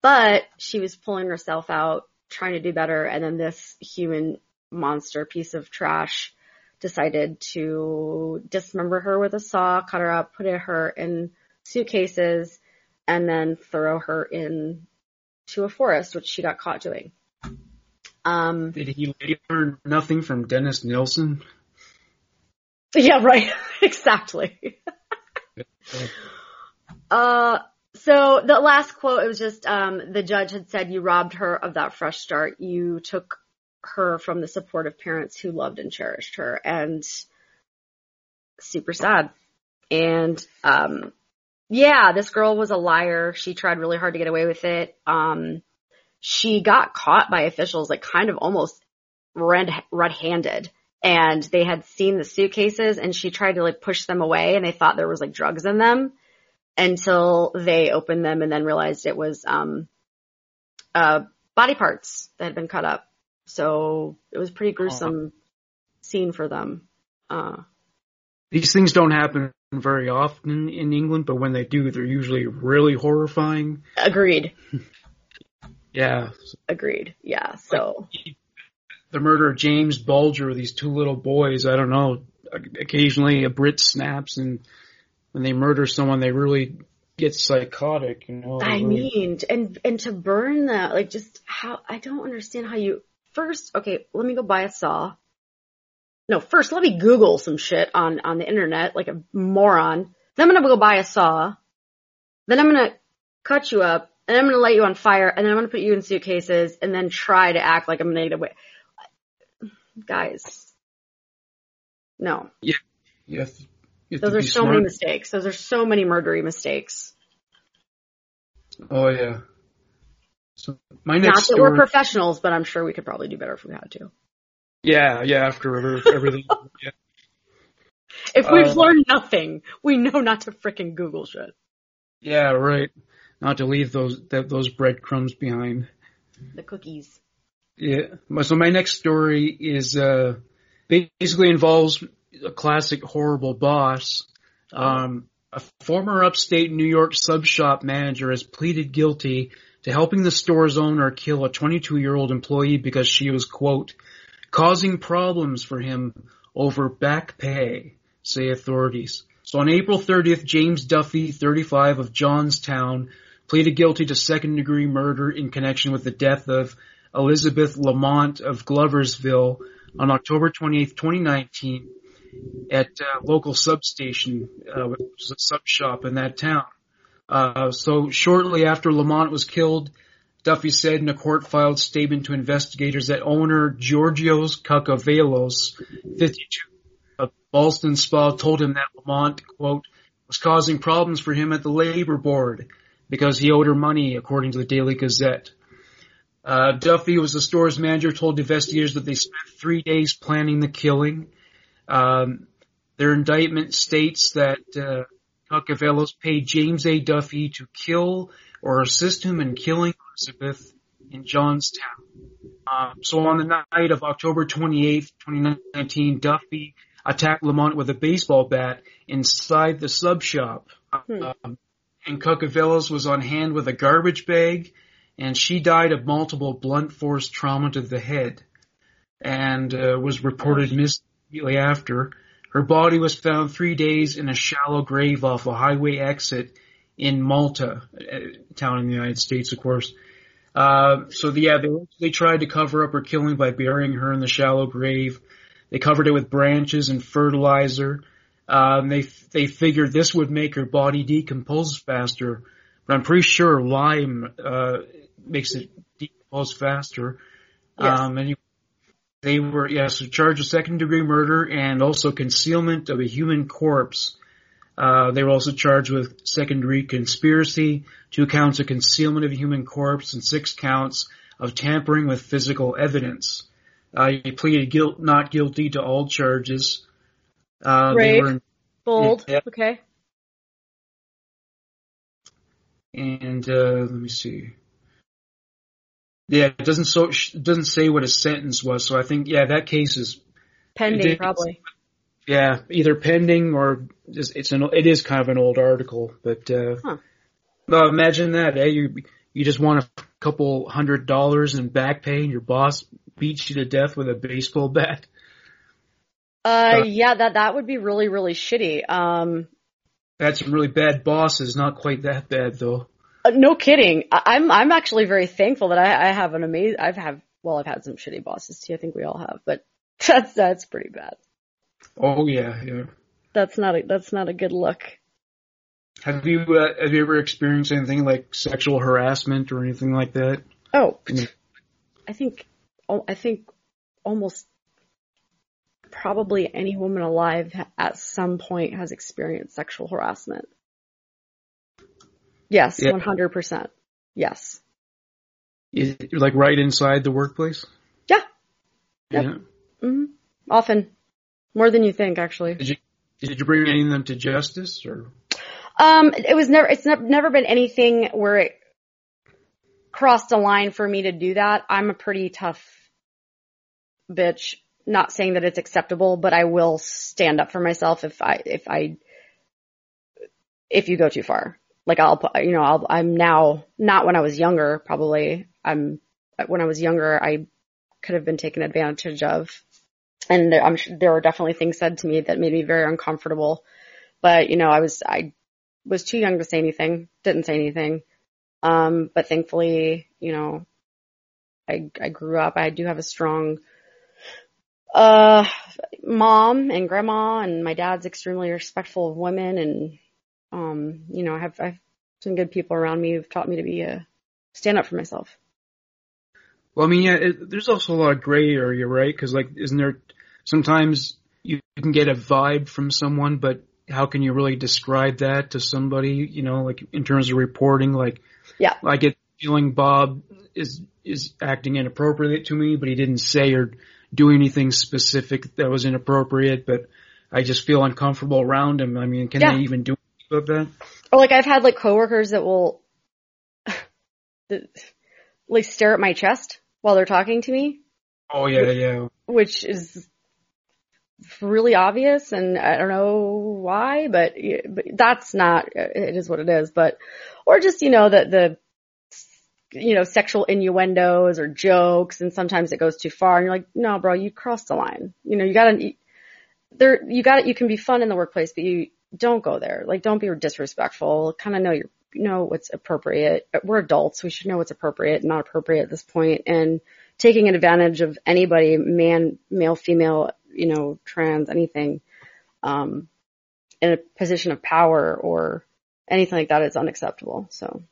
But she was pulling herself out, trying to do better, and then this human monster piece of trash decided to dismember her with a saw, cut her up, put her in suitcases, and then throw her in to a forest, which she got caught doing. Um, Did he learn nothing from Dennis Nilsen? yeah, right. exactly. Uh, so the last quote, it was just, um, the judge had said, you robbed her of that fresh start. You took her from the supportive parents who loved and cherished her and super sad. And, um, yeah, this girl was a liar. She tried really hard to get away with it. Um, she got caught by officials like kind of almost red, red-handed and they had seen the suitcases and she tried to like push them away and they thought there was like drugs in them until they opened them and then realized it was, um, uh, body parts that had been cut up. So it was pretty gruesome scene for them. Uh, These things don't happen very often in England, but when they do, they're usually really horrifying. agreed. Yeah. Agreed. Yeah. So The murder of James Bulger, these two little boys, I don't know, occasionally a Brit snaps and when they murder someone, they really get psychotic, you know. I really- mean, and and to burn that, like, just how I don't understand how you first. Okay, let me go buy a saw. No, first let me Google some shit on on the internet, like a moron. Then I'm gonna go buy a saw. Then I'm gonna cut you up, and I'm gonna light you on fire, and then I'm gonna put you in suitcases, and then try to act like I'm a negative way. Guys, no, you have to, you have those are so smart. many mistakes. Those are so many murdery mistakes. Oh yeah. So my next Not that we're professionals, but I'm sure we could probably do better if we had to. Yeah, yeah. After everything. yeah. If we've Uh, learned nothing, we know not to frickin' Google shit. Yeah, right. Not to leave those that, those breadcrumbs behind. The cookies. Yeah. So my next story is uh basically involves a classic horrible boss. Um, a former upstate New York sub shop manager has pleaded guilty to helping the store's owner kill a 22 year old employee because she was quote causing problems for him over back pay, say authorities. So on April 30th, James Duffy, 35 of Johnstown, pleaded guilty to second degree murder in connection with the death of Elizabeth Lamont of Gloversville on October 28th, 2019 at a local substation, uh, which was a sub shop in that town. Uh, so shortly after Lamont was killed, Duffy said in a court filed statement to investigators that owner Georgios Kakavelos, 52, of Ballston Spa told him that Lamont, quote, was causing problems for him at the labor board because he owed her money, according to the Daily Gazette. Uh, Duffy was the store's manager, told investigators that they spent three days planning the killing. Um, their indictment states that uh, paid James A. Duffy to kill or assist him in killing Elizabeth in Johnstown. Um, so on the night of October 28th, 2019, Duffy attacked Lamont with a baseball bat inside the sub shop. Hmm. Um, and Kakavelos was on hand with a garbage bag, and she died of multiple blunt force trauma to the head, and uh, was reported missing immediately after. Her body was found three days in a shallow grave off a highway exit in Malta, a town in the United States, of course. Uh, so the, yeah, they, they tried to cover up her killing by burying her in the shallow grave. They covered it with branches and fertilizer. Um, they they figured this would make her body decompose faster, but I'm pretty sure lime uh, makes it decompose faster. Yes. Um, and they were yes so charged with second degree murder and also concealment of a human corpse. Uh, they were also charged with second degree conspiracy, two counts of concealment of a human corpse, and six counts of tampering with physical evidence. Uh, he pleaded guilt, not guilty to all charges. Uh, they Brave. were in, Bold. Yeah. Okay. and uh, let me see. Yeah, it doesn't so it doesn't say what his sentence was, so I think yeah that case is Pending, probably. Yeah either pending or just, it's an it is kind of an old article, but uh, Huh. well imagine that eh you you just want a couple hundred dollars in back pay and your boss beats you to death with a baseball bat. Uh, Uh, yeah, that that would be really really shitty. Um, That's some really bad bosses, not quite that bad though. uh, no kidding. I, I'm I'm actually very thankful that I, I have an amazing. I've had well, I've had some shitty bosses too. I think we all have, but that's that's pretty bad. Oh yeah, yeah. That's not a that's not a good look. Have you uh, have you ever experienced anything like sexual harassment or anything like that? Oh. I think oh, I think almost probably any woman alive at some point has experienced sexual harassment. Yes, one hundred percent. Yes. Is it, like right inside the workplace? Yeah. Yep. Yeah. hmm Often, more than you think, actually. Did you did you bring any of them to justice or? Um, it was never. It's never never been anything where it crossed a line for me to do that. I'm a pretty tough bitch. Not saying that it's acceptable, but I will stand up for myself if I if I if you go too far. Like I'll you know I'll I'm now not when I was younger. Probably I'm when I was younger I could have been taken advantage of, and I'm sure there were definitely things said to me that made me very uncomfortable. But you know I was I was too young to say anything, didn't say anything. Um, but thankfully, you know, I, I grew up, I do have a strong, uh, mom and grandma and my dad's extremely respectful of women and, um, you know, I have, I have some good people around me who've taught me to be a, stand up for myself. Well, I mean, yeah, it, there's also a lot of gray area, right? Cause like, isn't there sometimes you can get a vibe from someone, but how can you really describe that to somebody, you know, like in terms of reporting, like, Yeah. I get feeling Bob is, is acting inappropriate to me, but he didn't say or do anything specific that was inappropriate, but I just feel uncomfortable around him. I mean, can Yeah. they even do about that? Or like I've had like coworkers that will like stare at my chest while they're talking to me, Oh yeah, yeah. which is really obvious and I don't know why, but, but that's not, uh, it is what it is, but, or just, you know, the, the, you know, sexual innuendos or jokes and sometimes it goes too far and you're like, no, bro, you crossed the line. You know, you gotta, there, you got it. you can be fun in the workplace, but you don't go there. Like, don't be disrespectful. Kind of know your, know what's appropriate. We're adults. We should know what's appropriate and not appropriate at this point. And taking advantage of anybody, man, male, female, you know, trans, anything, um, in a position of power or anything like that is unacceptable. So,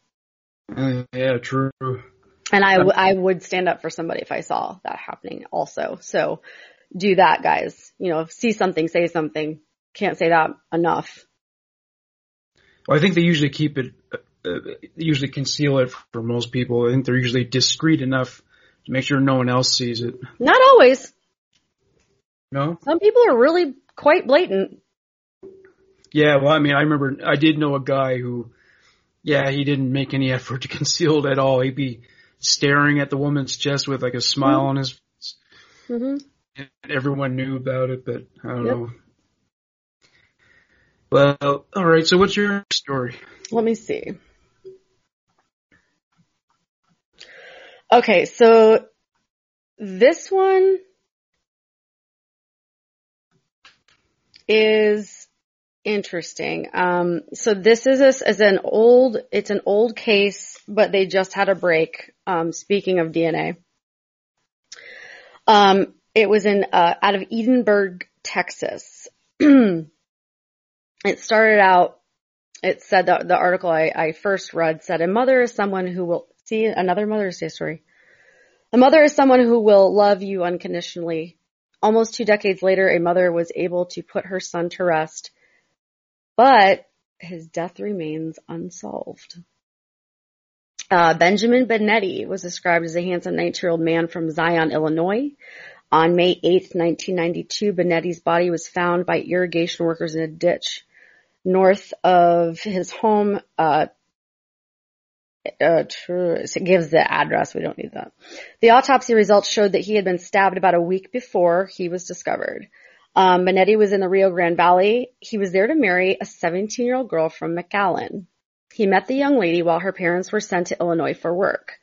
Uh, yeah, true. and I, w- I would stand up for somebody if I saw that happening also. So do that, guys. You know, see something, say something. Can't say that enough. Well, I think they usually keep it, usually conceal it for most people. I think they're usually discreet enough to make sure no one else sees it. Not always. No? Some people are really quite blatant. Yeah, well, I mean, I remember I did know a guy who, yeah, he didn't make any effort to conceal it at all. He'd be staring at the woman's chest with like a smile on his face. hmm And everyone knew about it, but I don't Yep. know. Well, alright, so what's your story? Let me see. Okay, so this one is interesting. Um, so this is a, an old, it's an old case, but they just had a break. Um, speaking of DNA, um, it was in uh, out of Edinburg, Texas. it started out it said that the article I, I first read said a mother is someone who will see another Mother's Day story. A mother is someone who will love you unconditionally. Almost two decades later, a mother was able to put her son to rest, but his death remains unsolved. Uh, Benjamin Benetti was described as a handsome 19-year-old man from Zion, Illinois. On May 8, 1992, Benetti's body was found by irrigation workers in a ditch north of his home. Uh, uh, tr- it gives the address. We don't need that. The autopsy results showed that he had been stabbed about a week before he was discovered. Um, Benetti was in the Rio Grande Valley. He was there to marry a 17 year old girl from McAllen. He met the young lady while her parents were sent to Illinois for work.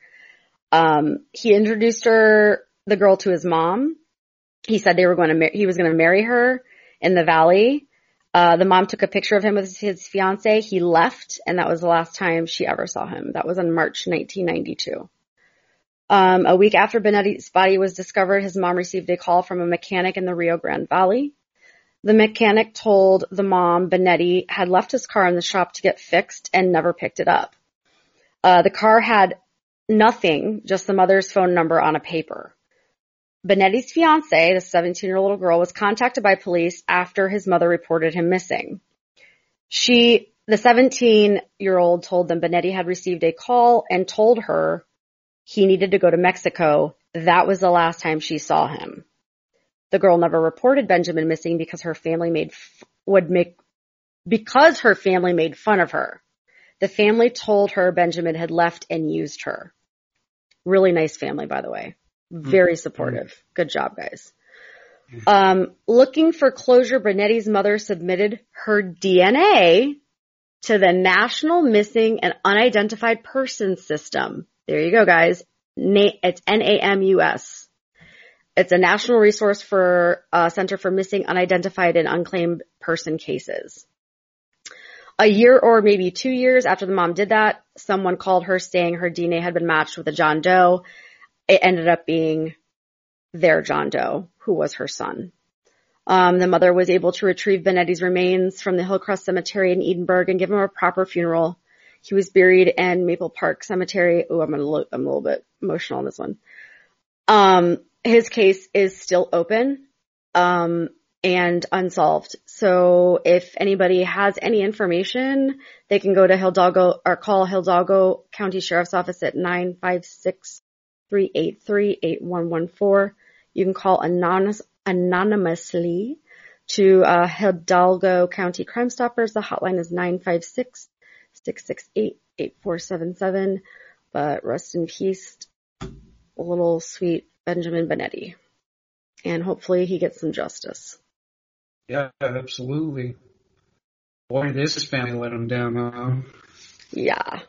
Um, he introduced her, the girl to his mom. He said they were going to, mar- he was going to marry her in the valley. Uh, the mom took a picture of him with his fiance. He left, and that was the last time she ever saw him. That was in March 1992. Um, a week after Benetti's body was discovered, his mom received a call from a mechanic in the Rio Grande Valley. The mechanic told the mom Benetti had left his car in the shop to get fixed and never picked it up. Uh, the car had nothing, just the mother's phone number on a paper. Benetti's fiance, the 17 year old girl, was contacted by police after his mother reported him missing. She, the 17 year old told them Benetti had received a call and told her he needed to go to Mexico. That was the last time she saw him. The girl never reported Benjamin missing because her family made, f- would make, because her family made fun of her. The family told her Benjamin had left and used her. Really nice family, by the way. Very supportive. Good job, guys. Um, looking for closure, Benetti's mother submitted her DNA to the National Missing and Unidentified Persons System. There you go, guys. Na- it's NAMUS. It's a national resource for uh, Center for Missing, Unidentified, and Unclaimed Person Cases. A year or maybe two years after the mom did that, someone called her saying her DNA had been matched with a John Doe. It ended up being their John Doe, who was her son. Um, the mother was able to retrieve Benetti's remains from the Hillcrest Cemetery in Edinburg and give him a proper funeral. He was buried in Maple Park Cemetery. Oh, I'm a little, I'm a little bit emotional on this one. Um, his case is still open, um, and unsolved. So if anybody has any information, they can go to Hidalgo or call Hidalgo County Sheriff's Office at 956-383-8114. You can call anonymous, anonymously to uh, Hidalgo County Crime Stoppers. The hotline is 956 668 8477. But rest in peace, little sweet Benjamin Benetti. And hopefully he gets some justice. Yeah, absolutely. Boy, this family let him down, huh? Yeah.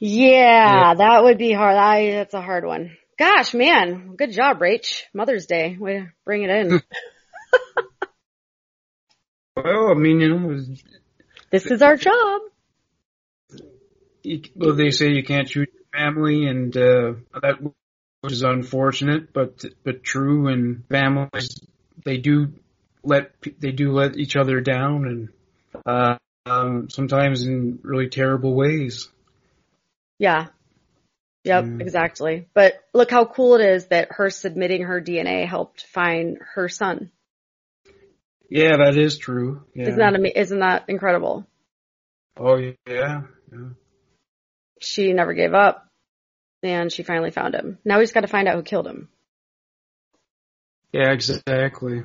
Yeah, that would be hard. I, that's a hard one. Gosh, man, good job, Rach. Mother's Day. Way to bring it in. well, I mean, you know, this is our job. You, well, they say you can't shoot your family, and uh, that which is unfortunate, but but true. And families, they do let they do let each other down, and uh, um, sometimes in really terrible ways. Yeah. Yep, mm. exactly. But look how cool it is that her submitting her DNA helped find her son. Yeah, that is true. Yeah. Isn't that isn't that incredible? Oh yeah, yeah. She never gave up, and she finally found him. Now we just got to find out who killed him. Yeah, exactly.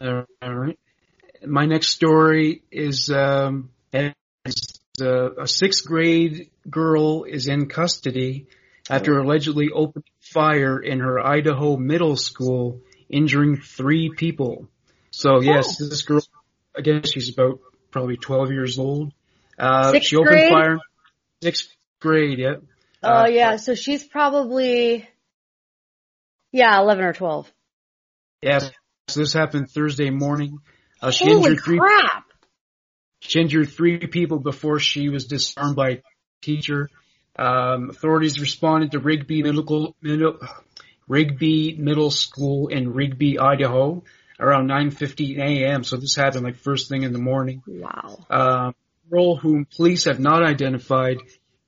All right. My next story is um, a, a sixth grade girl is in custody after allegedly opening fire in her Idaho middle school, injuring three people. So yes, oh. this girl, I guess she's about probably 12 years old. Uh, sixth she opened grade? fire, sixth grade, yeah. Oh uh, yeah, so she's probably, yeah, 11 or 12. Yes, so this happened Thursday morning. Uh, she Holy injured three, crap! She injured three people before she was disarmed by a teacher. Um, authorities responded to Rigby Middle, Middle, Rigby Middle School in Rigby, Idaho, around 9:15 a.m. So this happened like first thing in the morning. Wow. Um, girl whom police have not identified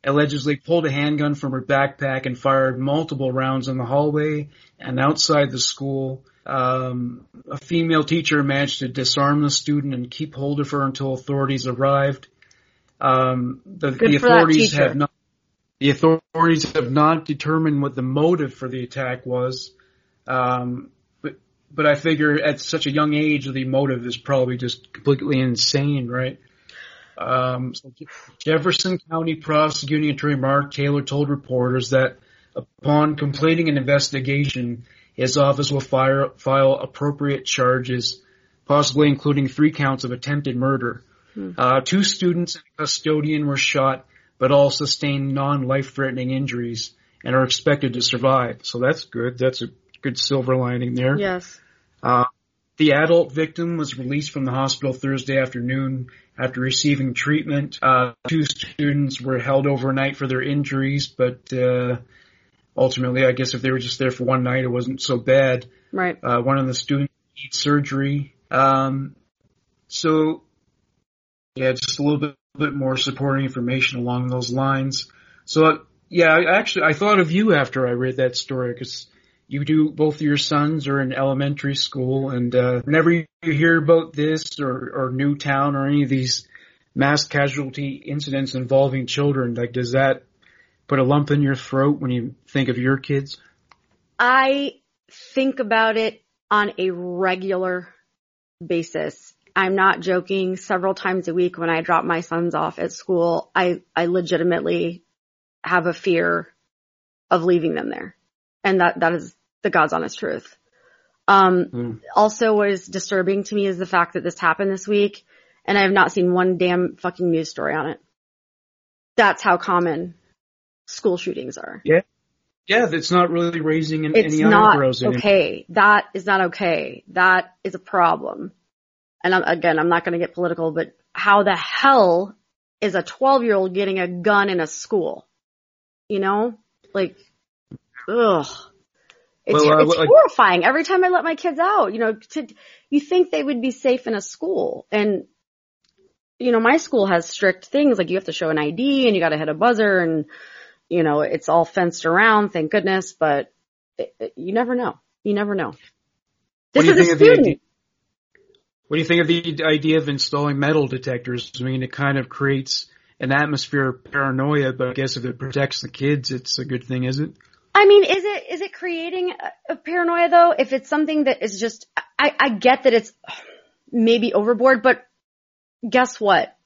allegedly pulled a handgun from her backpack and fired multiple rounds in the hallway and outside the school. Um, a female teacher managed to disarm the student and keep hold of her until authorities arrived. Um, the, the authorities have not the authorities have not determined what the motive for the attack was. Um, but but I figure at such a young age, the motive is probably just completely insane, right? Um, so Jefferson County Prosecuting Attorney Mark Taylor told reporters that upon completing an investigation, his office will fire, file appropriate charges, possibly including three counts of attempted murder. Hmm. Uh, two students and a custodian were shot, but all sustained non-life-threatening injuries and are expected to survive. So that's good. That's a good silver lining there. Yes. Uh, the adult victim was released from the hospital Thursday afternoon after receiving treatment. Uh, two students were held overnight for their injuries, but uh, ultimately, I guess if they were just there for one night, it wasn't so bad. Right. Uh, one of the students needs surgery. Um, so, yeah, just a little bit, bit more supporting information along those lines. So, yeah, I actually, I thought of you after I read that story because you do both of your sons are in elementary school and uh, whenever you hear about this or, or Newtown or any of these mass casualty incidents involving children, like does that put a lump in your throat when you think of your kids? I think about it on a regular basis. I'm not joking. Several times a week when I drop my sons off at school, I, I legitimately have a fear of leaving them there. And that, that is the God's honest truth. Um, mm. also what is disturbing to me is the fact that this happened this week and I have not seen one damn fucking news story on it. That's how common school shootings are. Yeah. Yeah, that's not really raising it's any not eyebrows. Okay. That is not okay. That is a problem. and I'm, again, I'm not going to get political, but how the hell is a 12 year old getting a gun in a school? You know, like, ugh. It's, Well, uh, it's like- horrifying. Every time I let my kids out, you know, to, you think they would be safe in a school and you know, my school has strict things like you have to show an ID and you got to hit a buzzer and, you know, it's all fenced around, thank goodness, but it, it, you never know. You never know. What This do you is a think of the student. idea? What do you think of the idea of installing metal detectors? I mean, it kind of creates an atmosphere of paranoia, but I guess if it protects the kids, it's a good thing, is it? I mean, is it, is it creating a, a paranoia though? If it's something that is just, I, I get that it's maybe overboard, but guess what?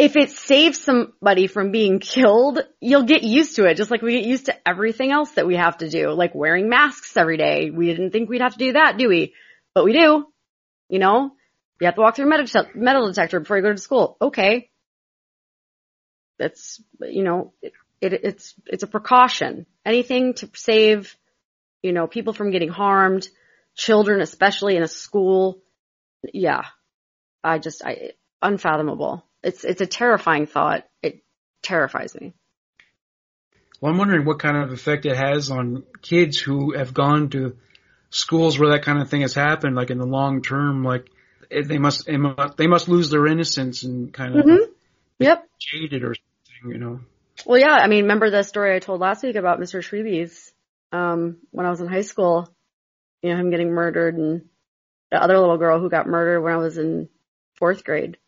If it saves somebody from being killed, you'll get used to it, just like we get used to everything else that we have to do, like wearing masks every day. We didn't think we'd have to do that, do we? But we do. You know, you have to walk through a metal, detector before you go to school. Okay. That's, you know, it, it, it's, it's a precaution. Anything to save, you know, people from getting harmed, children, especially in a school. Yeah. I just, I, unfathomable. It's, it's a terrifying thought. It terrifies me. Well, I'm wondering what kind of effect it has on kids who have gone to schools where that kind of thing has happened, like in the long term, like it- they must, they must, they must lose their innocence and kind of Mhm. Yep. jaded or something, you know. Well, yeah, I mean, remember the story I told last week about Mr. Shreebies, um, when I was in high school, you know, him getting murdered and the other little girl who got murdered when I was in fourth grade.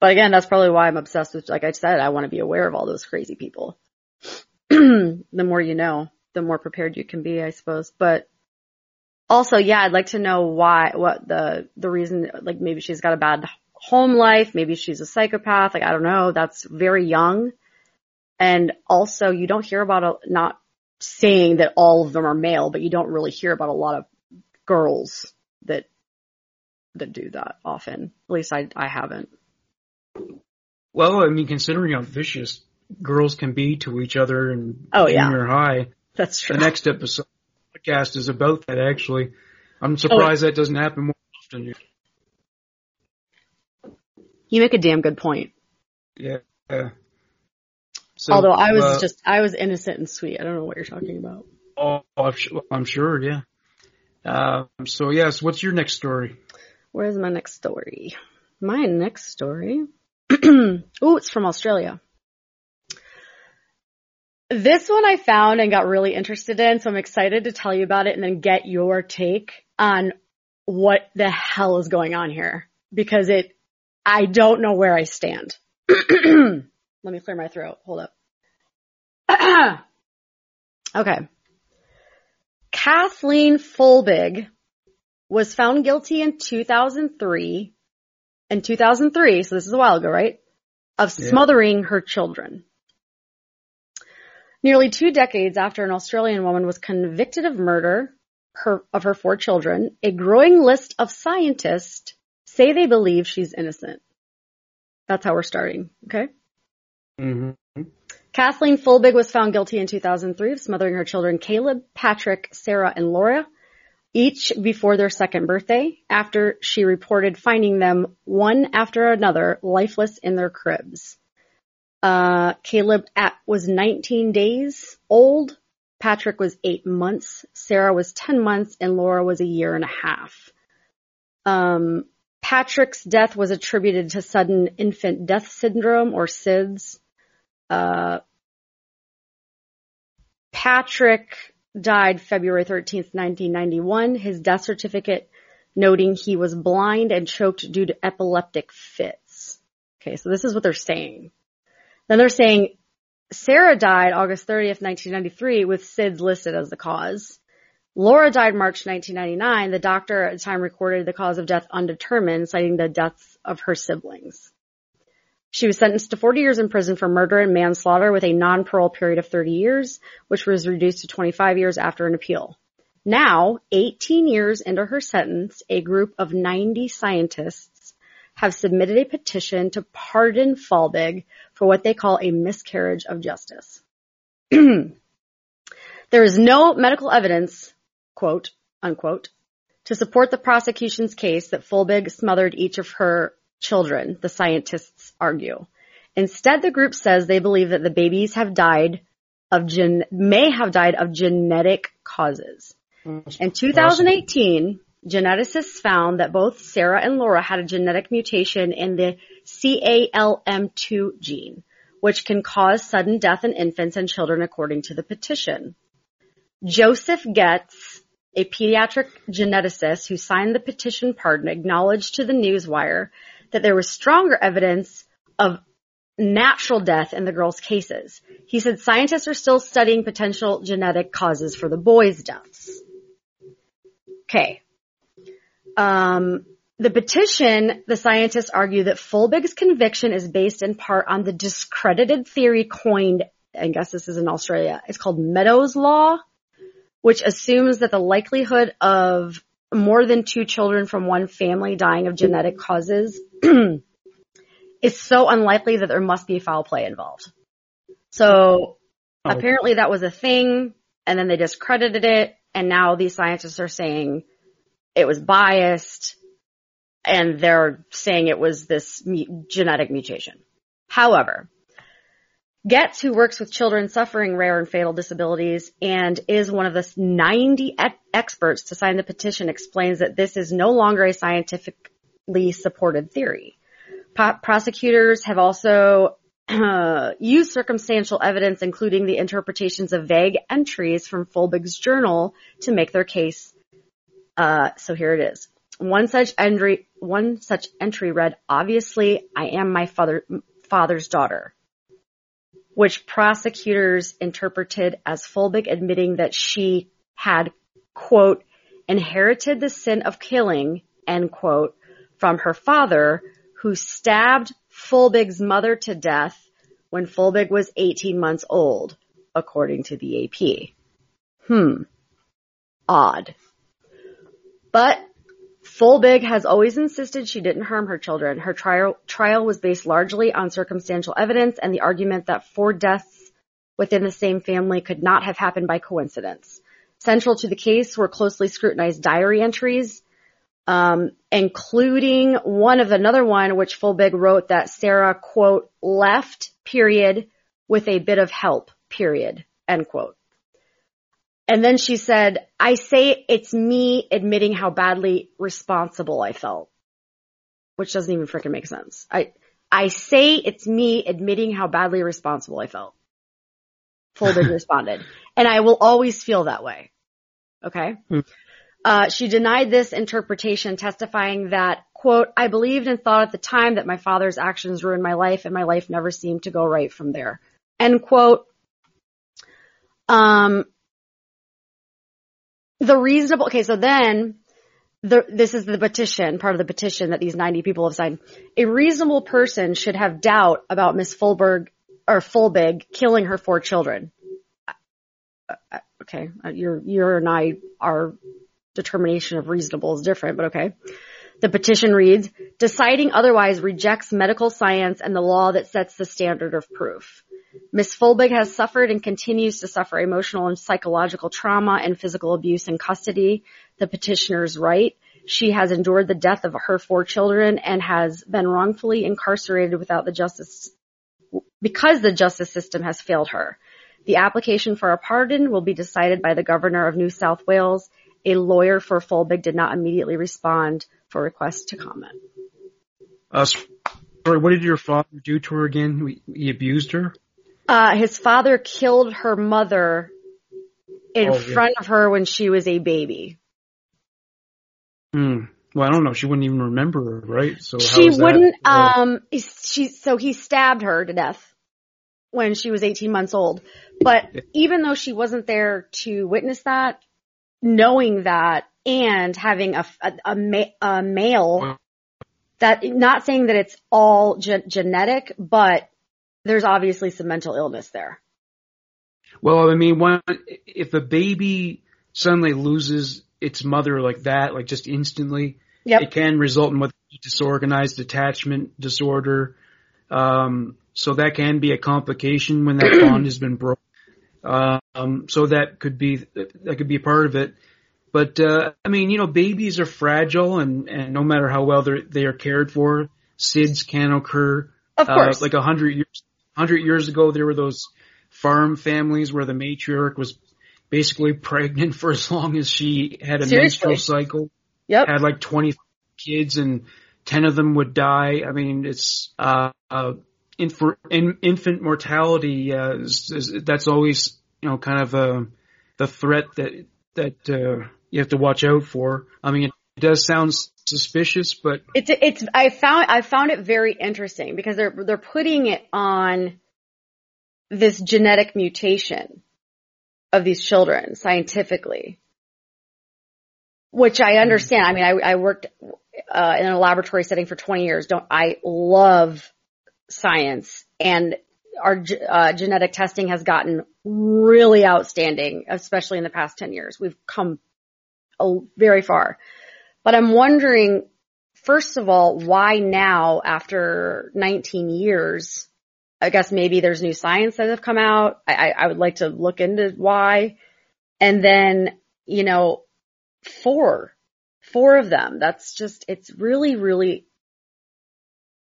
But again, that's probably why I'm obsessed with, like I said, I want to be aware of all those crazy people. the more you know, the more prepared you can be, I suppose. But also, yeah, I'd like to know why, what the, the reason, like maybe she's got a bad home life, maybe she's a psychopath, like I don't know, that's very young. And also you don't hear about a, not saying that all of them are male, but you don't really hear about a lot of girls that, that do that often. At least I, I haven't. Well, I mean, considering how vicious girls can be to each other in Oh, yeah. junior high, That's true. the next episode of the podcast is about that actually. I'm Oh, surprised that doesn't happen more often. You make a damn good point. Yeah. So, Although I was uh, just, I was innocent and sweet. I don't know what you're talking about. Oh, I'm sure, I'm sure, yeah. Um, so yes, what's your next story? Where's my next story? My next story. Ooh, it's from Australia. This one I found and got really interested in, so I'm excited to tell you about it and then get your take on what the hell is going on here. Because it, I don't know where I stand. Let me clear my throat. Hold up. okay. Kathleen Folbigg was found guilty in 2003, in 2003, so this is a while ago, right? Of Yeah. smothering her children. Nearly two decades after an Australian woman was convicted of murder her, of her four children, a growing list of scientists say they believe she's innocent. That's how we're starting, okay? Mm-hmm. Kathleen Folbigg was found guilty in 2003 of smothering her children Caleb, Patrick, Sarah, and Laura, each before their second birthday, after she reported finding them one after another lifeless in their cribs. Uh, Caleb at, was 19 days old, Patrick was 8 months, Sarah was 10 months, and Laura was a year and a half. Um, Patrick's death was attributed to sudden infant death syndrome or SIDS. Uh, Patrick died February 13th, 1991. His death certificate noting he was blind and choked due to epileptic fits. Okay, so this is what they're saying. Then they're saying Sarah died August 30th, 1993 with SIDS listed as the cause. Laura died March 1999. The doctor at the time recorded the cause of death undetermined, citing the deaths of her siblings. She was sentenced to 40 years in prison for murder and manslaughter with a non-parole period of 30 years, which was reduced to 25 years after an appeal. Now, 18 years into her sentence, a group of 90 scientists have submitted a petition to pardon Folbigg for what they call a miscarriage of justice. there is no medical evidence, quote, unquote, To support the prosecution's case that Folbigg smothered each of her children, the scientists argue. Instead, the group says they believe that the babies have died of gen- may have died of genetic causes. In 2018, geneticists found that both Sarah and Laura had a genetic mutation in the CALM2 gene, which can cause sudden death in infants and children according to the petition. Joseph Getz, a pediatric geneticist who signed the petition pardon, acknowledged to the Newswire that there was stronger evidence of natural death in the girls' cases. He said scientists are still studying potential genetic causes for the boys' deaths. Okay. Um, the petition, the scientists argue that Folbigg's conviction is based in part on the discredited theory coined, I guess this is in Australia, it's called Meadows Law, which assumes that the likelihood of more than two children from one family dying of genetic causes is so unlikely that there must be foul play involved. So Oh. apparently that was a thing and then they discredited it and now these scientists are saying it was biased and they're saying it was this mu- genetic mutation. However, Getz, who works with children suffering rare and fatal disabilities and is one of the 90 e- experts to sign the petition, explains that this is no longer a scientifically supported theory. Prosecutors have also uh, used circumstantial evidence, including the interpretations of vague entries from Folbigg's journal, to make their case. Uh, so here it is. One such entry, one such entry read, "Obviously, I am my father, father's daughter," which prosecutors interpreted as Folbigg admitting that she had, quote, inherited the sin of killing, end quote, from her father, who stabbed Folbigg's mother to death when Folbigg was 18 months old, according to the AP. Hmm. Odd. But Folbigg has always insisted she didn't harm her children. Her trial, trial was based largely on circumstantial evidence and the argument that four deaths within the same family could not have happened by coincidence. Central to the case were closely scrutinized diary entries, um, including one of another one which Folbigg wrote that Sarah, quote, left, period, with a bit of help, period, end quote. And then she said, I say it's me admitting how badly responsible I felt. Which doesn't even freaking make sense. I, I say it's me admitting how badly responsible I felt. Folbigg responded. And I will always feel that way. Okay? Uh, she denied this interpretation, testifying that, quote, I believed and thought at the time that my father's actions ruined my life and my life never seemed to go right from there. End quote. Um, the reasonable, okay, so then, the, this is the petition, part of the petition that these 90 people have signed. A reasonable person should have doubt about Miss Fulberg, or Folbigg killing her four children. Uh, uh, Okay, uh, your, your and I, our determination of reasonable is different, but okay. The petition reads, deciding otherwise rejects medical science and the law that sets the standard of proof. Ms. Folbigg has suffered and continues to suffer emotional and psychological trauma and physical abuse in custody. The petitioner's right. She has endured the death of her four children and has been wrongfully incarcerated without the justice, because the justice system has failed her. The application for a pardon will be decided by the governor of New South Wales. A lawyer for Folbigg did not immediately respond for requests to comment. Uh, sorry, what did your father do to her again? He, abused her? Uh, his father killed her mother in Oh, yeah. front of her when she was a baby. Hmm. Well, I don't know. She wouldn't even remember her, right? So how she wouldn't, uh, um, she, so he stabbed her to death when she was 18 months old. But even though she wasn't there to witness that, knowing that and having a, a, a, ma- a male that, not saying that it's all ge- genetic, but there's obviously some mental illness there. Well, I mean, one, if a baby suddenly loses its mother like that, like just instantly, Yep. it can result in what disorganized attachment disorder. Um, so that can be a complication when that bond has been broken. Um, so that could be that could be a part of it. But uh, I mean, you know, babies are fragile, and and no matter how well they they are cared for, SIDS can occur. Of course. Uh, like a hundred years, hundred years ago, there were those farm families where the matriarch was basically pregnant for as long as she had a Seriously. menstrual cycle, Yep. had like 20 kids and 10 of them would die. I mean, it's, uh, uh, inf- in, infant mortality, uh, is, is, that's always, you know, kind of, uh, the threat that, that, uh, you have to watch out for. I mean, it does sound suspicious, but It's it's I found I found it very interesting because they're they're putting it on this genetic mutation of these children scientifically, which I understand. I mean, I I worked uh, in a laboratory setting for 20 years. Don't I love science and our uh, genetic testing has gotten really outstanding, especially in the past 10 years. We've come a, very far. But I'm wondering, first of all, why now after 19 years? I guess maybe there's new science that have come out. I, I, I would like to look into why. And then, you know, four, four of them. That's just, it's really, really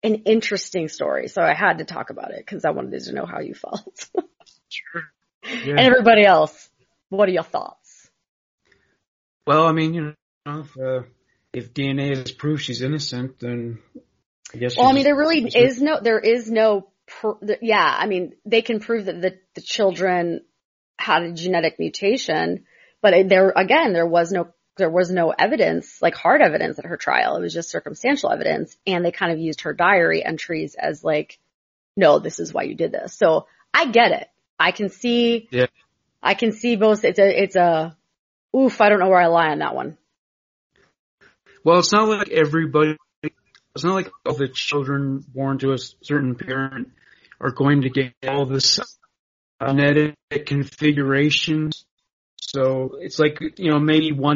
an interesting story. So I had to talk about it because I wanted to know how you felt. sure. and everybody else, what are your thoughts? Well, I mean, you know, if, uh, if DNA is proof she's innocent, then I guess. Well, I mean, there really she's- is no, there is no, pr- yeah, I mean, they can prove that the, the children had a genetic mutation, but it- there, again, there was no, there was no evidence, like hard evidence at her trial. It was just circumstantial evidence. And they kind of used her diary entries as like, no, this is why you did this. So I get it. I can see, Yeah. I can see both. It's a, it's a, oof, I don't know where I lie on that one. Well, it's not like everybody. It's not like all the children born to a certain parent are going to get all this genetic configurations. So it's like you know maybe one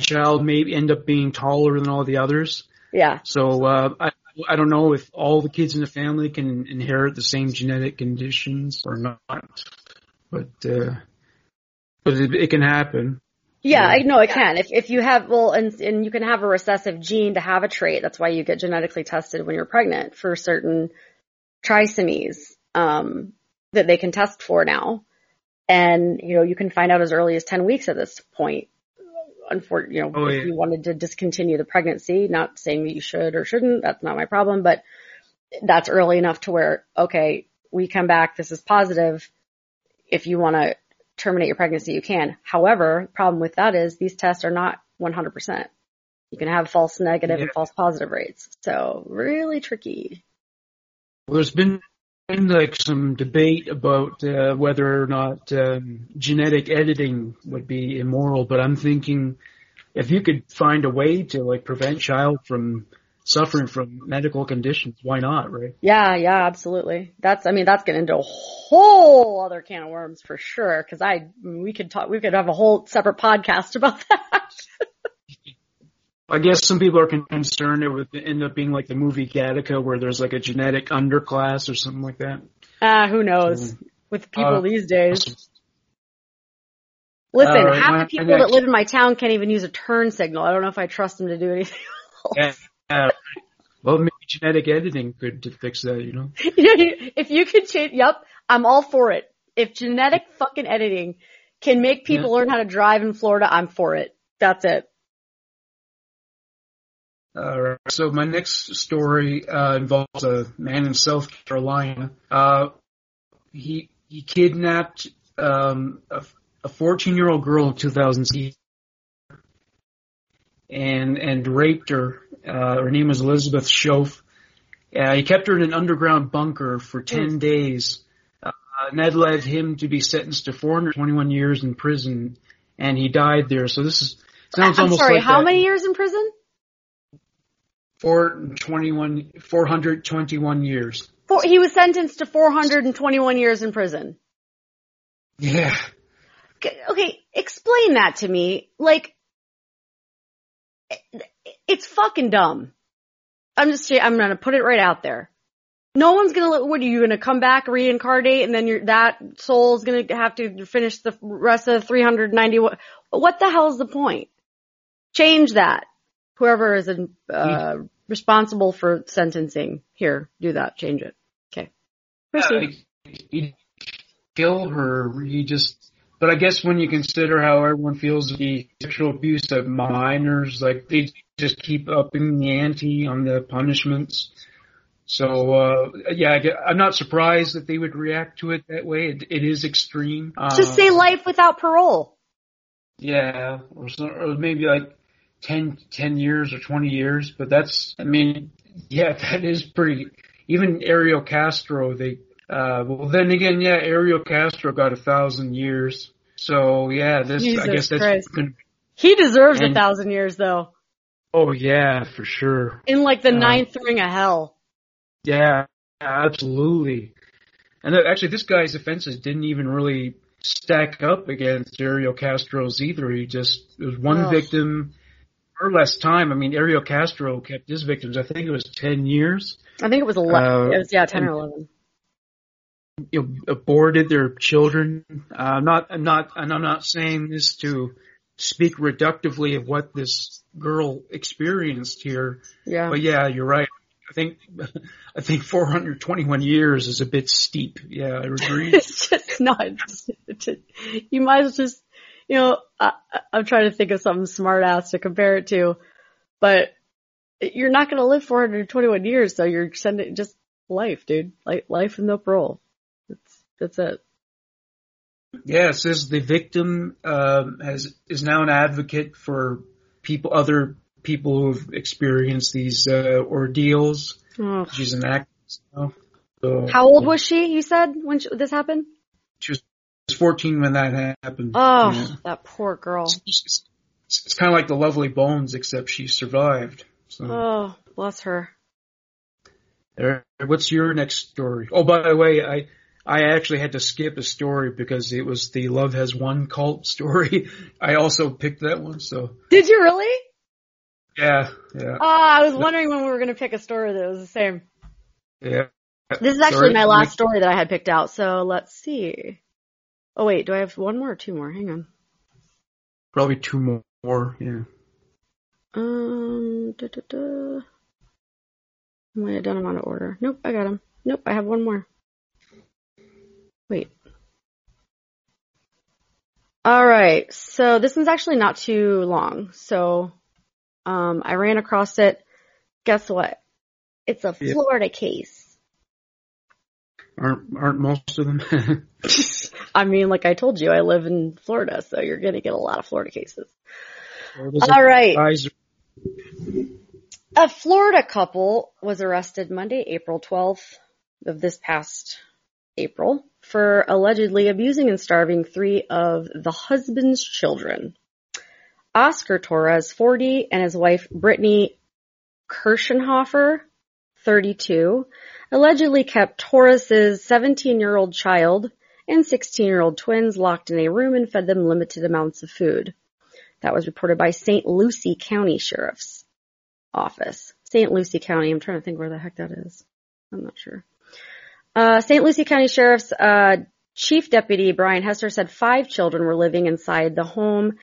child may end up being taller than all the others. Yeah. So uh, I I don't know if all the kids in the family can inherit the same genetic conditions or not, but uh, but it, it can happen. Yeah, Yeah. I know it can. If if you have well, and and you can have a recessive gene to have a trait. That's why you get genetically tested when you're pregnant for certain trisomies um, that they can test for now. And you know you can find out as early as ten weeks at this point. Unfortunately, you know, Oh, if yeah. you wanted to discontinue the pregnancy, not saying that you should or shouldn't, that's not my problem, but that's early enough to where okay, we come back, this is positive. If you want to terminate your pregnancy, you can. However, the problem with that is these tests are not 100%. You can have false negative and Yeah. false positive rates. So really tricky. Well, there's been, been like some debate about uh, whether or not um, genetic editing would be immoral, but I'm thinking if you could find a way to like prevent child from suffering from medical conditions, why not, right? Yeah, yeah, absolutely. That's, I mean, that's getting into a whole other can of worms for sure. Cause I, we could talk, we could have a whole separate podcast about that. I guess some people are con- concerned it would end up being like the movie Gattaca where there's like a genetic underclass or something like that. Ah, who knows with people Uh, these days. Listen, half my- the people that live in my town can't even use a turn signal. I don't know if I trust them to do anything. Yeah. Uh, well, maybe genetic editing could to fix that, you know? if you could change, yep, I'm all for it. If genetic fucking editing can make people learn how to drive in Florida, I'm for it. That's it. All right. So my next story uh, involves a man in South Carolina. Uh, he he kidnapped um, a 14 year old girl in 2006 and and raped her. Uh, her name was Elizabeth Shoaf. Uh, he kept her in an underground bunker for 10 days. Uh, and that led him to be sentenced to 421 years in prison, and he died there. So this is sounds I'm almost sorry, like how that. many years in prison? 421, 421 years. Four, he was sentenced to 421 years in prison. Yeah. Okay, okay, explain that to me. Like, it's fucking dumb. I'm just, I'm gonna put it right out there. No one's gonna. What are you gonna come back, reincarnate, and then your that soul's gonna have to finish the rest of the 390? What the hell is the point? Change that. Whoever is uh, responsible for sentencing here, do that. Change it. Okay. Proceed. Uh, he kill her. He just. But I guess when you consider how everyone feels the sexual abuse of minors, like they just keep upping the ante on the punishments. So uh, yeah, I'm not surprised that they would react to it that way. it, it is extreme. Just say um, life without parole. Yeah, or, so, or maybe like 10, 10 years or 20 years. But that's, I mean, yeah, that is pretty. Even Ariel Castro, they. Uh, well, then again, yeah, Ariel Castro got a thousand years. So yeah, this Jesus I guess that's. Christ. he deserves and, a thousand years though. Oh yeah, for sure. In like the uh, ninth ring of hell. Yeah, absolutely. And actually, this guy's offenses didn't even really stack up against Ariel Castro's either. He just it was one oh. victim or less time. I mean, Ariel Castro kept his victims. I think it was ten years. I think it was eleven. Uh, it was yeah, ten or eleven. You know, aborted their children. Uh, I'm not. I'm not. And I'm not saying this to speak reductively of what this girl experienced here. Yeah. But yeah, you're right. I think I think 421 years is a bit steep. Yeah, I agree. it's just not. you might as well just, you know, I, I'm trying to think of something smart ass to compare it to, but you're not going to live 421 years, so you're sending just life, dude. Like life and no parole. That's that's it. Yeah, it says the victim um, has is now an advocate for people, other people who've experienced these uh, ordeals. Oh. She's an actress now. So, How old was she? You said when she, this happened? She was 14 when that happened. Oh, yeah. that poor girl. It's, it's, it's, kind of like the Lovely Bones, except she survived. So. Oh, bless her. What's your next story? Oh, by the way, I I actually had to skip a story because it was the Love Has Won cult story. I also picked that one. So did you really? Yeah, yeah. Oh, I was wondering when we were going to pick a story that was the same. Yeah. This is actually Sorry. my last story that I had picked out, so let's see. Oh wait, do I have one more or two more? Hang on. Probably two more, yeah. Um, da, da, da. I might have done them out of order. Nope, I got them. Nope, I have one more. Wait. Alright, so this one's actually not too long, so um, I ran across it. Guess what? It's a Florida case. Aren't aren't most of them? I mean, like I told you, I live in Florida, so you're gonna get a lot of Florida cases. All right. A Florida couple was arrested Monday, April 12th of this past April for allegedly abusing and starving three of the husband's children. Oscar Torres, 40, and his wife Brittany Kirschenhofer, 32, allegedly kept Torres's 17-year-old child and 16-year-old twins locked in a room and fed them limited amounts of food. That was reported by St. Lucie County Sheriff's Office. St. Lucie County, I'm trying to think where the heck that is. I'm not sure. Uh, St. Lucie County Sheriff's uh, Chief Deputy Brian Hester said five children were living inside the home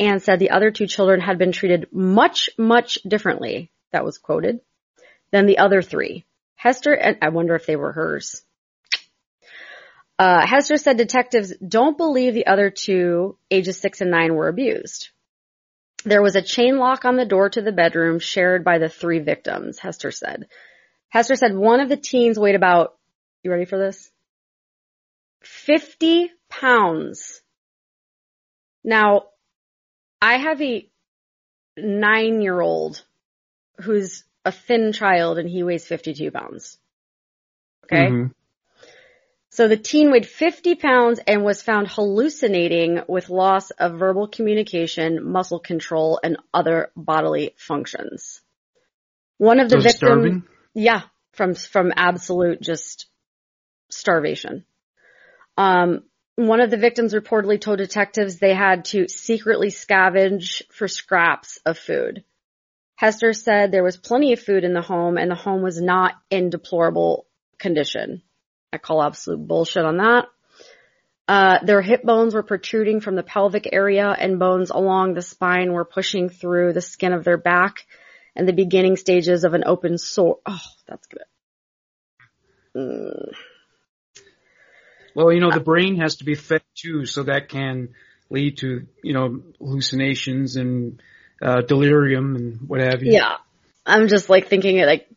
and said the other two children had been treated much, much differently, that was quoted, than the other three. Hester, and I wonder if they were hers. Uh, Hester said detectives don't believe the other two, ages six and nine, were abused. There was a chain lock on the door to the bedroom shared by the three victims, Hester said. Hester said one of the teens weighed about, you ready for this? 50 pounds. Now, I have a nine year old who's a thin child and he weighs 52 pounds. Okay. Mm-hmm. So the teen weighed 50 pounds and was found hallucinating with loss of verbal communication, muscle control, and other bodily functions. One of the so victims, starving? yeah, from, from absolute just starvation. Um, one of the victims reportedly told detectives they had to secretly scavenge for scraps of food. Hester said there was plenty of food in the home and the home was not in deplorable condition. I call absolute bullshit on that. Uh, their hip bones were protruding from the pelvic area and bones along the spine were pushing through the skin of their back and the beginning stages of an open sore. Oh, that's good. Mm. Well, you know, the brain has to be fed too, so that can lead to, you know, hallucinations and uh, delirium and what have you. Yeah. I'm just like thinking it like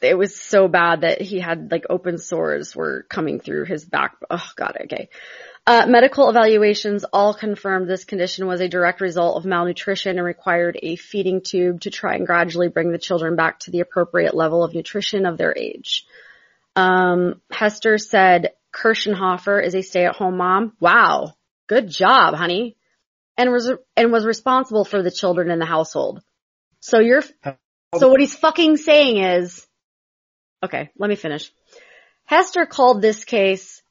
it was so bad that he had like open sores were coming through his back. Oh god, okay. Uh, medical evaluations all confirmed this condition was a direct result of malnutrition and required a feeding tube to try and gradually bring the children back to the appropriate level of nutrition of their age. Um, Hester said Kirschenhofer is a stay-at-home mom. Wow, good job, honey, and was and was responsible for the children in the household. So you're so what he's fucking saying is, okay, let me finish. Hester called this case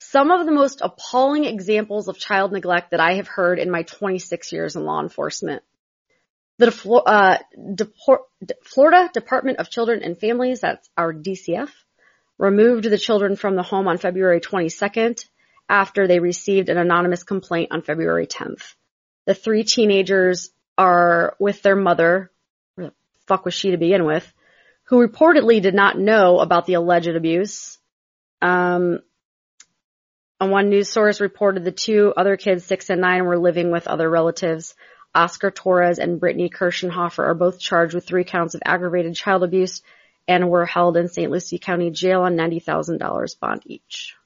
some of the most appalling examples of child neglect that I have heard in my 26 years in law enforcement. The uh, Florida Department of Children and Families, that's our DCF, removed the children from the home on February 22nd after they received an anonymous complaint on February 10th. The three teenagers are with their mother, fuck was she to begin with, who reportedly did not know about the alleged abuse. Um, and one news source reported the two other kids, six and nine, were living with other relatives. Oscar Torres and Brittany Kirschenhofer are both charged with three counts of aggravated child abuse and were held in St. Lucie County Jail on $90,000 bond each.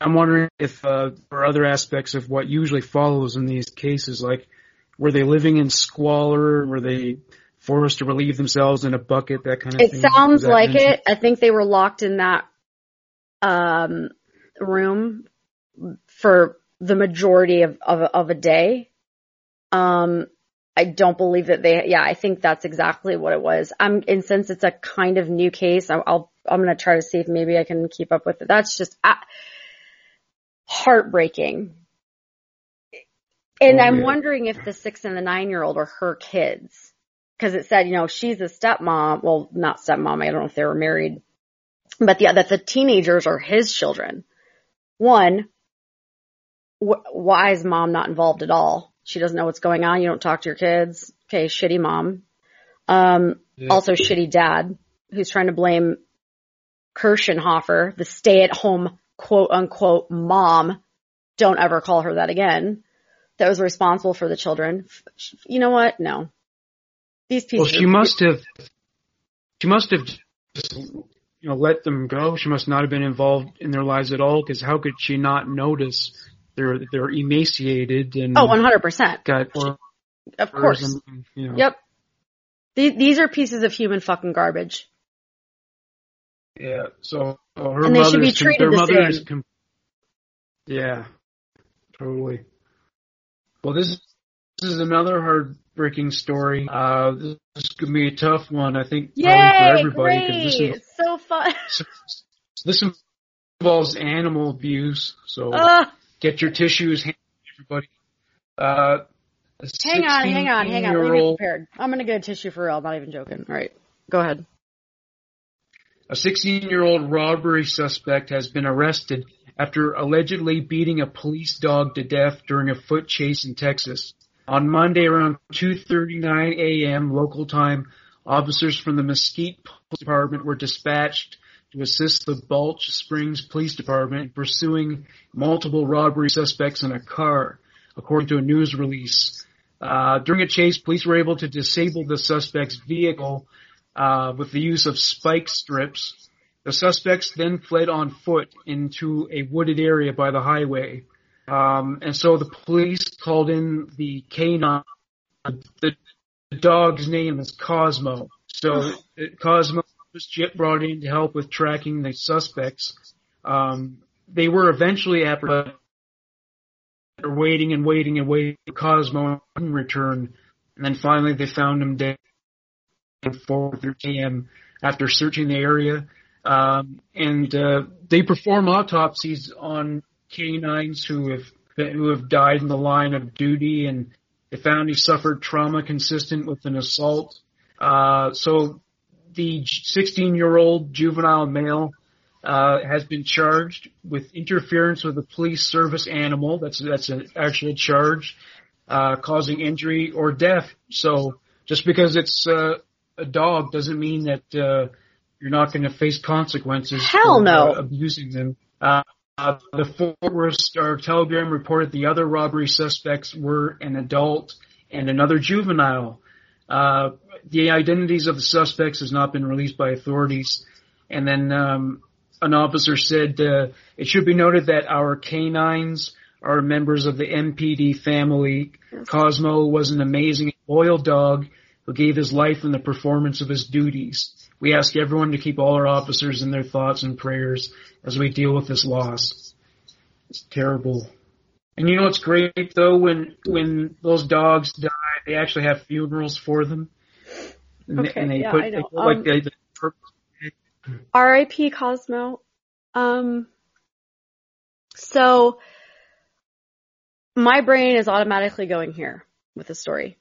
I'm wondering if uh, there are other aspects of what usually follows in these cases, like were they living in squalor? Were they forced to relieve themselves in a bucket? That kind of it thing. It sounds like mentioned? it. I think they were locked in that um, room for the majority of, of, of a day. Um, I don't believe that they, yeah, I think that's exactly what it was. I'm, and since it's a kind of new case, I'll, I'll I'm going to try to see if maybe I can keep up with it. That's just uh, heartbreaking. And oh, I'm yeah. wondering if the six and the nine year old are her kids. Cause it said, you know, she's a stepmom. Well, not stepmom. I don't know if they were married, but the, that the teenagers are his children. One, wh- why is mom not involved at all? She doesn't know what's going on. You don't talk to your kids. Okay, shitty mom. Um, yeah. also shitty dad who's trying to blame Kirschenhofer, the stay at home quote unquote mom. Don't ever call her that again. That was responsible for the children. You know what? No. These people. Well, she must have, she must have just, you know, let them go. She must not have been involved in their lives at all because how could she not notice they're they're emaciated and oh, one hundred percent. Got of course. And, you know. Yep. These these are pieces of human fucking garbage. Yeah. So, so her and they should be treated the same. Is com- yeah. Totally. Well, this this is another heartbreaking story. Uh, this is gonna be a tough one, I think, Yay, probably for everybody. Great. This is, it's so fun. this involves animal abuse, so uh, get your tissues, everybody. Uh, hang on, hang on, hang on. Let me be prepared. I'm gonna get a tissue for real. I'm not even joking. All right, go ahead. A 16-year-old robbery suspect has been arrested after allegedly beating a police dog to death during a foot chase in Texas. On Monday around 2.39 a.m. local time, officers from the Mesquite Police Department were dispatched to assist the Balch Springs Police Department in pursuing multiple robbery suspects in a car, according to a news release. Uh, during a chase, police were able to disable the suspect's vehicle uh, with the use of spike strips. The suspects then fled on foot into a wooded area by the highway. Um, and so the police called in the canine. The, the dog's name is Cosmo. So Cosmo was brought in to help with tracking the suspects. Um, they were eventually apprehended. Waiting and waiting and waiting. For Cosmo didn't return, and then finally they found him dead at 4:30 a.m. after searching the area. Um, and uh, they perform autopsies on canines who have who have died in the line of duty, and they found he suffered trauma consistent with an assault. Uh, so the 16 year old juvenile male uh, has been charged with interference with a police service animal. That's that's an actual charge, uh, causing injury or death. So just because it's uh, a dog doesn't mean that uh, you're not going to face consequences. Hell for, no. uh, abusing them. Uh, the Fort Worth Star Telegram reported the other robbery suspects were an adult and another juvenile. Uh, the identities of the suspects has not been released by authorities. And then um, an officer said uh, it should be noted that our canines are members of the MPD family. Cosmo was an amazing, loyal dog who gave his life in the performance of his duties. We ask everyone to keep all our officers in their thoughts and prayers as we deal with this loss. It's terrible. And you know what's great though? When when those dogs die, they actually have funerals for them. And they- Okay, and they yeah, put, I they know. put like Um, the, the R.I.P. Cosmo. Um, so my brain is automatically going here with the story.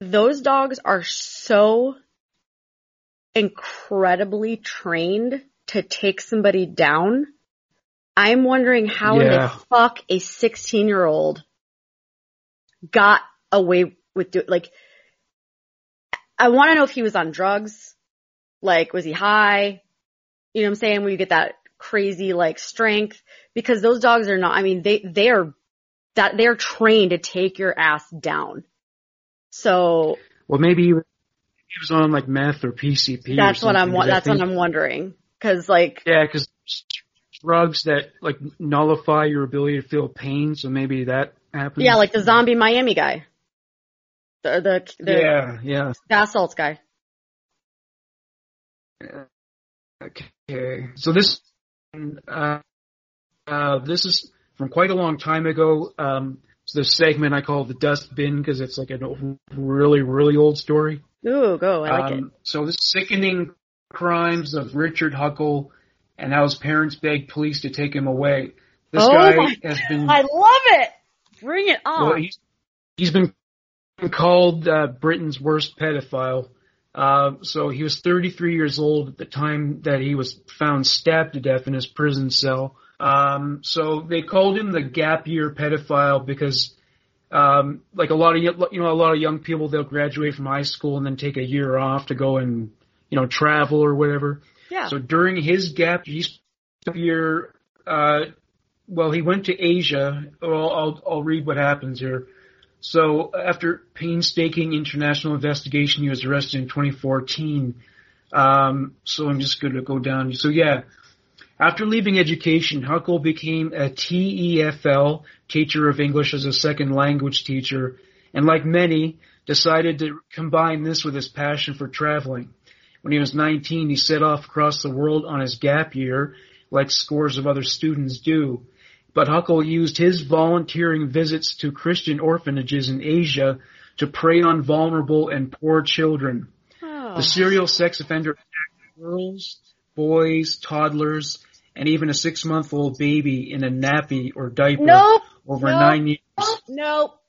Those dogs are so incredibly trained to take somebody down. I'm wondering how Yeah. the fuck a 16 year old got away with doing, like I want to know if he was on drugs. Like, was he high? You know what I'm saying? Where you get that crazy like strength because those dogs are not, I mean, they, they are that they're trained to take your ass down. So Well, maybe he was, he was on like meth or PCP. or that's what I'm, something, wa- 'cause I that's what I'm wondering. Cause like, Yeah, because drugs that like nullify your ability to feel pain, so maybe that happens. yeah, like the zombie Miami guy. The, the, the, yeah, yeah. salts guy. Okay, so this uh, uh, this is from quite a long time ago. Um, the segment I call the dust bin because it's like a really, really old story. Ooh, go. I like it. Um, so the sickening crimes of Richard Huckle and how his parents begged police to take him away. This Oh guy has been I love it. Bring it on. well, he's, he's been called uh, Britain's worst pedophile. Uh, so he was 33 years old at the time that he was found stabbed to death in his prison cell. Um, so they called him the gap year pedophile because, um, like a lot of you know a lot of young people they'll graduate from high school and then take a year off to go and you know travel or whatever. yeah. So during his gap year, uh, well, he went to Asia. Well, I'll, I'll read what happens here. So after painstaking international investigation, he was arrested in 2014. Um, so I'm just going to go down. So yeah, after leaving education, Huckle became a TEFL, teacher of English as a second language teacher, and like many, decided to combine this with his passion for traveling. When he was 19, he set off across the world on his gap year, like scores of other students do. But Huckle used his volunteering visits to Christian orphanages in Asia to prey on vulnerable and poor children. Oh. The serial sex offender attacked girls, boys, toddlers, and even a six-month-old baby in a nappy or diaper Nope. over Nope. nine years. Nope.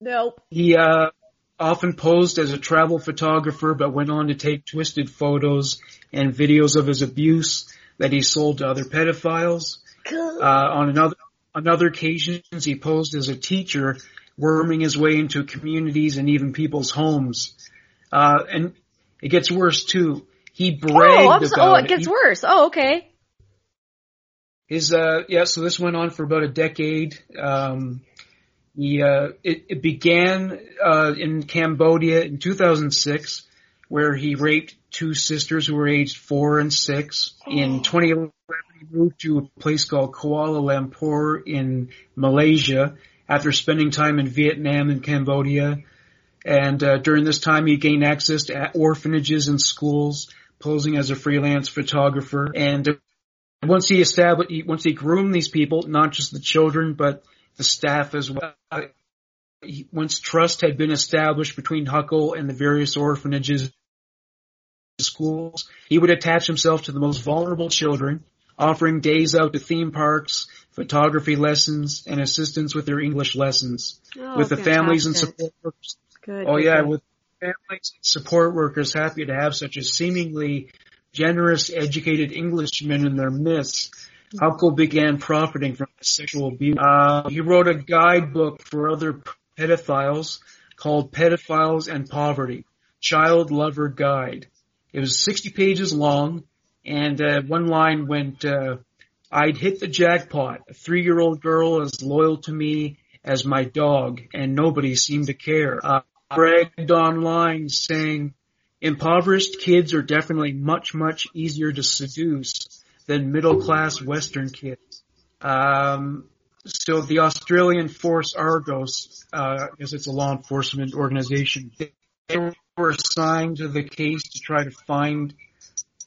Nope. He uh, often posed as a travel photographer, but went on to take twisted photos and videos of his abuse that he sold to other pedophiles. Uh, on another on other occasions, he posed as a teacher, worming his way into communities and even people's homes. Uh, and it gets worse too. He bragged Oh, so, about oh, it gets He- worse. Oh, okay. His uh yeah, so this went on for about a decade. Um he uh it, it began uh in Cambodia in 2006 where he raped two sisters who were aged 4 and 6. In 2011 he moved to a place called Kuala Lumpur in Malaysia after spending time in Vietnam and Cambodia. And uh, during this time, he gained access to orphanages and schools, posing as a freelance photographer. And uh, once he established, he, once he groomed these people, not just the children, but the staff as well. He, once trust had been established between Huckle and the various orphanages, schools, he would attach himself to the most vulnerable children, offering days out to theme parks, photography lessons, and assistance with their English lessons. Oh, with the families and support workers Good. Oh yeah, good. with families and support workers happy to have such a seemingly generous, educated Englishmen in their midst. Huckle began profiting from sexual abuse. Uh, he wrote a guidebook for other pedophiles called Pedophiles and Poverty, Child Lover Guide. It was 60 pages long, and uh, one line went, uh, I'd hit the jackpot. A three-year-old girl as loyal to me as my dog, and nobody seemed to care. Uh, bragged online saying, impoverished kids are definitely much, much easier to seduce than middle-class Western kids. Um, so the Australian Force Argos, uh, because it's a law enforcement organization, they were assigned to the case to try to find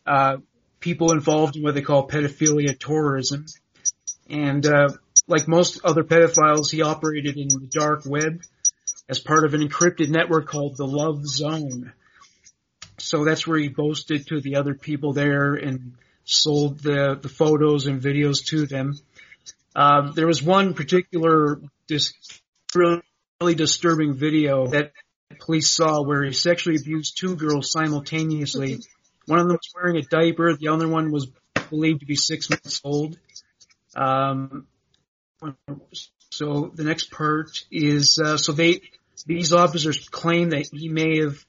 uh, people involved in what they call pedophilia tourism. And uh, like most other pedophiles, he operated in the dark web as part of an encrypted network called the Love Zone. So that's where he boasted to the other people there and sold the, the photos and videos to them. Um, there was one particular dis- really disturbing video that police saw where he sexually abused two girls simultaneously. One of them was wearing a diaper, the other one was believed to be six months old. Um, so the next part is uh, so they these officers claim that he may have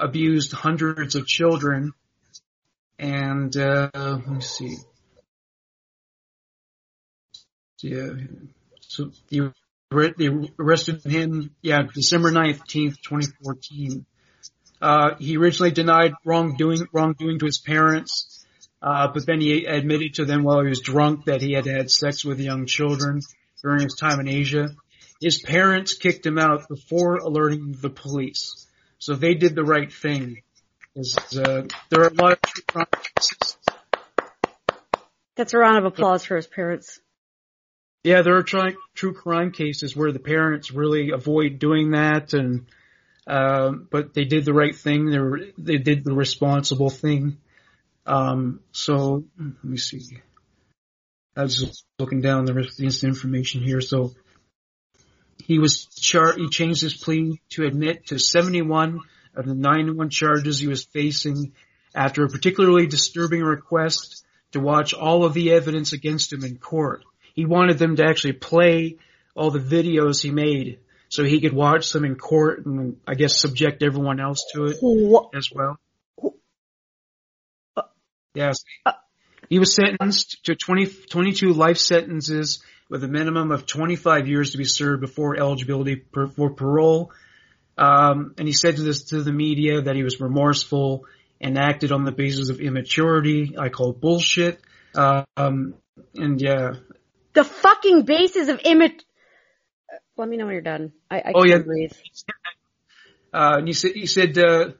abused hundreds of children, and uh, let me see. Yeah, so they, arrested him. Yeah, December nineteenth, twenty fourteen. Uh, he originally denied wrongdoing wrongdoing to his parents. Uh, but then he admitted to them while he was drunk that he had had sex with young children during his time in Asia. His parents kicked him out before alerting the police. So they did the right thing. Uh, there are a lot of true crime cases. That's a round of applause for his parents. Yeah, there are tri- true crime cases where the parents really avoid doing that, and um, but they did the right thing. They were, they did the responsible thing. Um, so let me see. I was just looking down the rest of the information here. So he was char- he changed his plea to admit to 71 of the 91 charges he was facing after a particularly disturbing request to watch all of the evidence against him in court. He wanted them to actually play all the videos he made so he could watch them in court and I guess subject everyone else to it what? as well. Yes. He was sentenced to 20, 22 life sentences with a minimum of 25 years to be served before eligibility per, for parole. Um, and he said to this to the media that he was remorseful and acted on the basis of immaturity. I call bullshit. Um, and yeah. The fucking basis of immat. Let me know when you're done. I, I oh, can't yeah. breathe. Uh, and he said, he said, uh,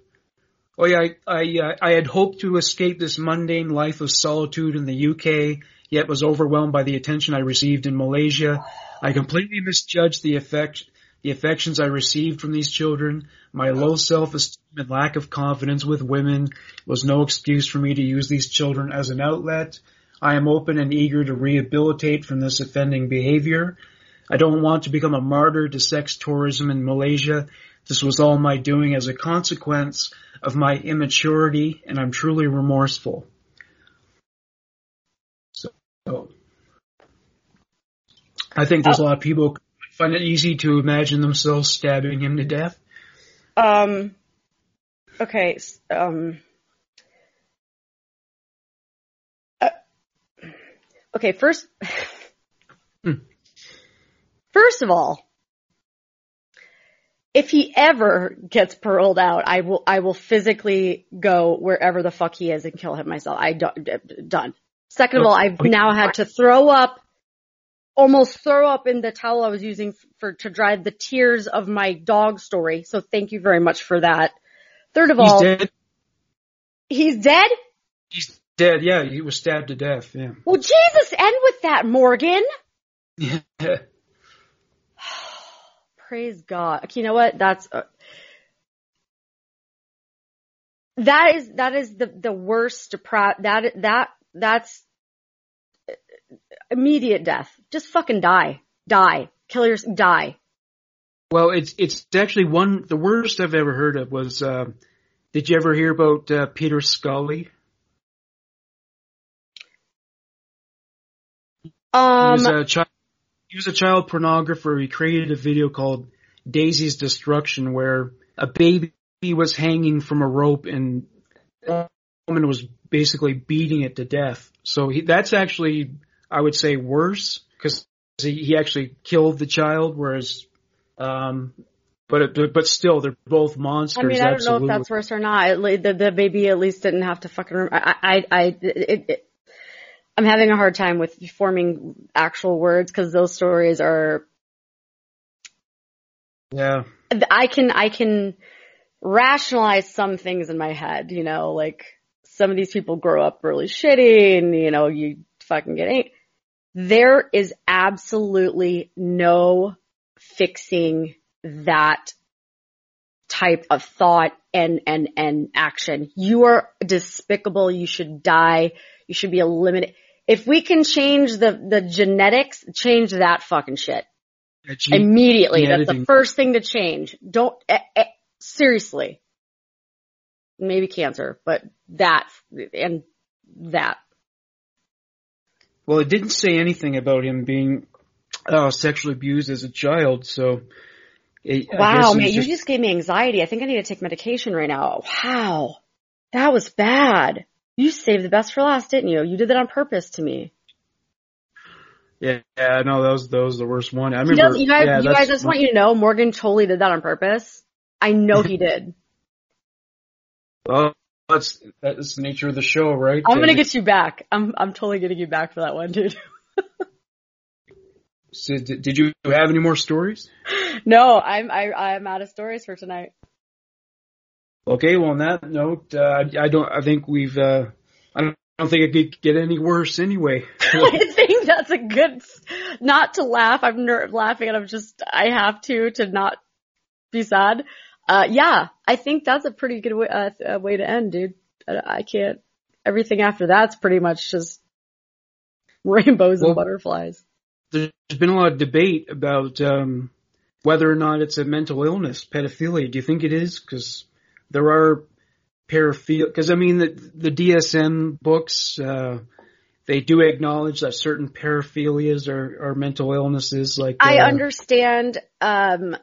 Oh yeah, I I, uh, I had hoped to escape this mundane life of solitude in the UK, yet was overwhelmed by the attention I received in Malaysia. I completely misjudged the effect the affections I received from these children. My low self-esteem and lack of confidence with women was no excuse for me to use these children as an outlet. I am open and eager to rehabilitate from this offending behavior. I don't want to become a martyr to sex tourism in Malaysia. This was all my doing as a consequence of my immaturity and I'm truly remorseful. I think there's a lot of people find it easy to imagine themselves stabbing him to death. Um, okay, um, uh, okay, first, hmm. first of all, if he ever gets paroled out, I will, I will physically go wherever the fuck he is and kill him myself. I don't, done. Second of all, I've now had to throw up, almost throw up in the towel I was using for, to dry the tears of my dog story. So thank you very much for that. Third of he's all, dead. he's dead? He's dead, yeah, he was stabbed to death, yeah. Well, Jesus, end with that, Morgan. Yeah. Praise God. Okay, you know what? That's uh, that is that is the the worst depra- that that that's immediate death. Just fucking die. Die. Kill your die. Well, it's it's actually one the worst I've ever heard of was. Uh, did you ever hear about uh, Peter Scully? Um, he was a child. He was a child pornographer. He created a video called Daisy's Destruction, where a baby was hanging from a rope and a woman was basically beating it to death. So he, that's actually, I would say, worse because he, he actually killed the child, whereas, um, but it, but still, they're both monsters. I mean, I don't absolutely. know if that's worse or not. The, the baby at least didn't have to fucking. Rem- I, I, I, it, it, I'm having a hard time with forming actual words because those stories are. Yeah. I can, I can rationalize some things in my head, you know, like some of these people grow up really shitty and, you know, you fucking get eight. There is absolutely no fixing that type of thought and, and, and action. You are despicable. You should die. You should be eliminated. If we can change the, the genetics, change that fucking shit. Yeah, Immediately. That's the first thing to change. Don't, eh, eh, seriously. Maybe cancer, but that, and that. Well, it didn't say anything about him being uh, sexually abused as a child, so. I- I Wow, man, he's you just- just gave me anxiety. I think I need to take medication right now. Wow. That was bad. You saved the best for last, didn't you? You did that on purpose to me. Yeah, yeah, no, that was that was the worst one. I remember. does, you guys, yeah, you guys, I just want you to know, Morgan totally did that on purpose. I know he did. Well, that's that's the nature of the show, right? I'm gonna Uh, get you back. I'm, I'm totally getting you back for that one, dude. so did did you have any more stories? no, I'm, I, I'm out of stories for tonight. Okay, well, on that note, uh, I don't. I think we've. Uh, I don't, I don't think it could get any worse anyway. I think that's a good, not to laugh. I'm ner- laughing and I'm just, I have to, to not be sad. Uh, yeah, I think that's a pretty good way, uh, uh, way to end, dude. I, I can't, everything after that's pretty much just rainbows Well- and butterflies. There's been a lot of debate about um, whether or not it's a mental illness, pedophilia. Do you think it is? Because there are paraphilia. Because I mean, the the DSM books uh, they do acknowledge that certain paraphilias are, are mental illnesses. Like I uh, understand, um,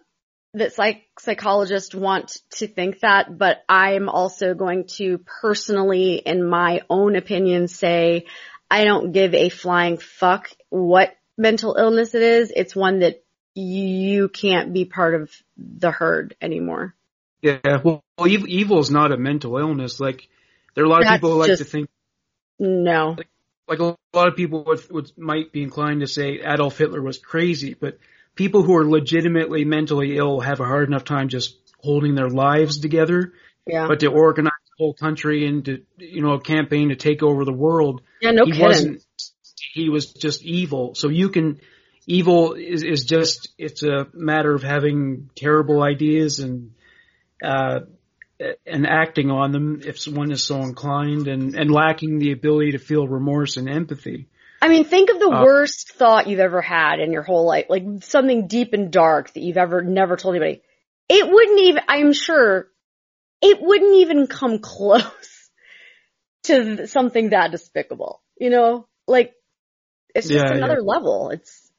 that psych- psychologists want to think that, but I'm also going to personally, in my own opinion, say I don't give a flying fuck what mental illness it is. It's one that you can't be part of the herd anymore. Yeah, well, evil, evil is not a mental illness. Like there are a lot of people who like just- to think. No. like a lot of people would, would might be inclined to say Adolf Hitler was crazy, but people who are legitimately mentally ill have a hard enough time just holding their lives together. Yeah. But to organize the whole country and to you know a campaign to take over the world, yeah, no he kidding. wasn't. He was just evil. So you can. Evil is, is just, it's a matter of having terrible ideas and, uh, and acting on them if one is so inclined and, and lacking the ability to feel remorse and empathy. I mean, think of the Uh, worst thought you've ever had in your whole life, like something deep and dark that you've ever never told anybody. It wouldn't even, I'm sure, it wouldn't even come close to something that despicable. You know, like it's just Yeah, another yeah. level. It's,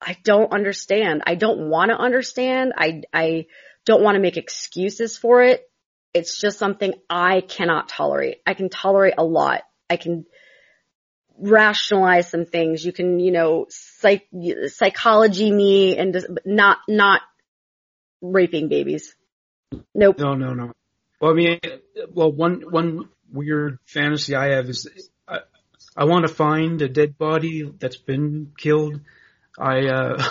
I don't understand. I don't want to understand. I, I don't want to make excuses for it. It's just something I cannot tolerate. I can tolerate a lot. I can rationalize some things. You can, you know, psych, psychology me and just, not, not raping babies. Nope. No, no, no. Well, I mean, well, one, one weird fantasy I have is I, I want to find a dead body that's been killed. I, uh,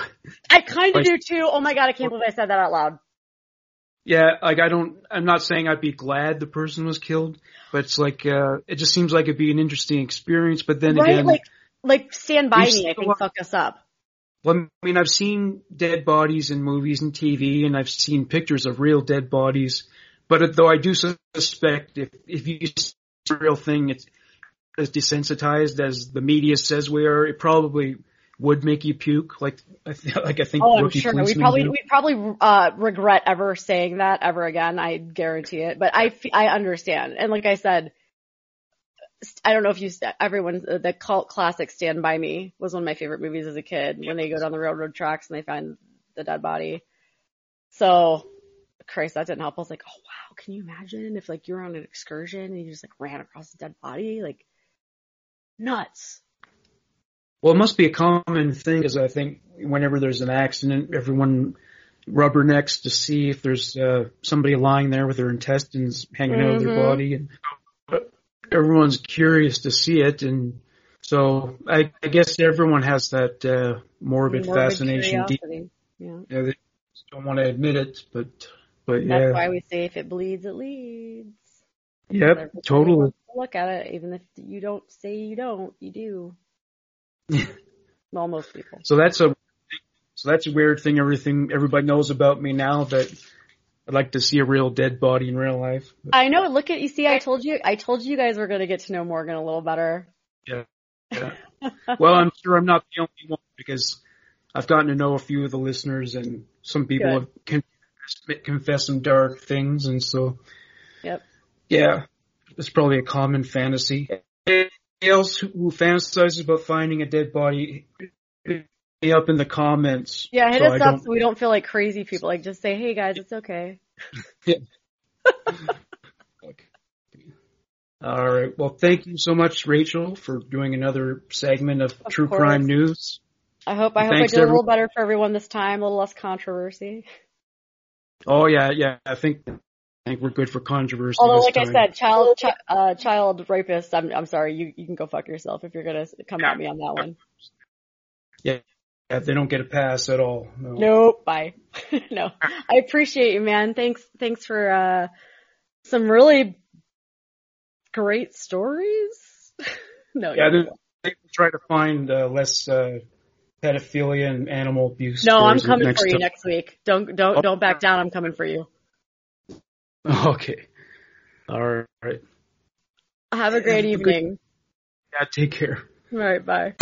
I kind of do too. Oh my god, I can't believe I said that out loud. Yeah, like I don't, I'm not saying I'd be glad the person was killed, but it's like, uh, it just seems like it'd be an interesting experience, but then right? again, like, like Stand By Me, I think lot- fuck us up. well, I mean, I've seen dead bodies in movies and TV, and I've seen pictures of real dead bodies, but though I do suspect if, if you see a real thing, it's as desensitized as the media says we are, it probably would make you puke. Like I th- like I think Oh, I'm sure. We probably do. we probably uh regret ever saying that ever again. I guarantee it. But I I understand. And like I said, I don't know if you everyone the cult classic Stand by Me was one of my favorite movies as a kid. When they go down the railroad tracks and they find the dead body. So, Christ, that didn't help. I was like, oh wow, can you imagine if like you were on an excursion and you just like ran across a dead body? Like nuts. Well, it must be a common thing because I think whenever there's an accident, everyone rubbernecks to see if there's uh, somebody lying there with their intestines hanging out of their Mhm. body, and everyone's curious to see it. And so I, I guess everyone has that uh, morbid, Morbid fascination. Deep, curiosity. Yeah. yeah, they just don't want to admit it, but but yeah. That's why we say if it bleeds, it leads. yep, totally. to Look at it, even if you don't say you don't, you do. well, most people. So that's a so that's a weird thing. Everything everybody knows about me now that I'd like to see a real dead body in real life. I know. Look at you. See, I told you. I told you guys were going to get to know Morgan a little better. Yeah. yeah. well, I'm sure I'm not the only one because I've gotten to know a few of the listeners and some people Good. have confessed, confessed some dark things and so Yep. yeah, it's probably a common fantasy. Else who fantasizes about finding a dead body, hit me up in the comments. Yeah, hit so us I up so we don't feel like crazy people. Like, just say, "Hey guys, it's okay." All right. Well, thank you so much, Rachel, for doing another segment of, Of True course. Crime News. I hope I hope I did a little better for everyone this time. A little less controversy. Oh yeah, yeah. I think I think we're good for controversy. Although, this like I said, child chi- uh, child rapist. I'm I'm sorry. You you can go fuck yourself if you're gonna come at me on that one. Yeah, they don't get a pass at all. No. Nope. Bye. no. I appreciate you, man. Thanks. Thanks for uh some really great stories. no. Yeah, you're they, they try to find uh, less uh, pedophilia and animal abuse. No, I'm coming for you time. next week. Don't don't Oh. don't back down. I'm coming for you. Okay. All right. Have a great Have a good- evening. Yeah. Take care. All right, bye.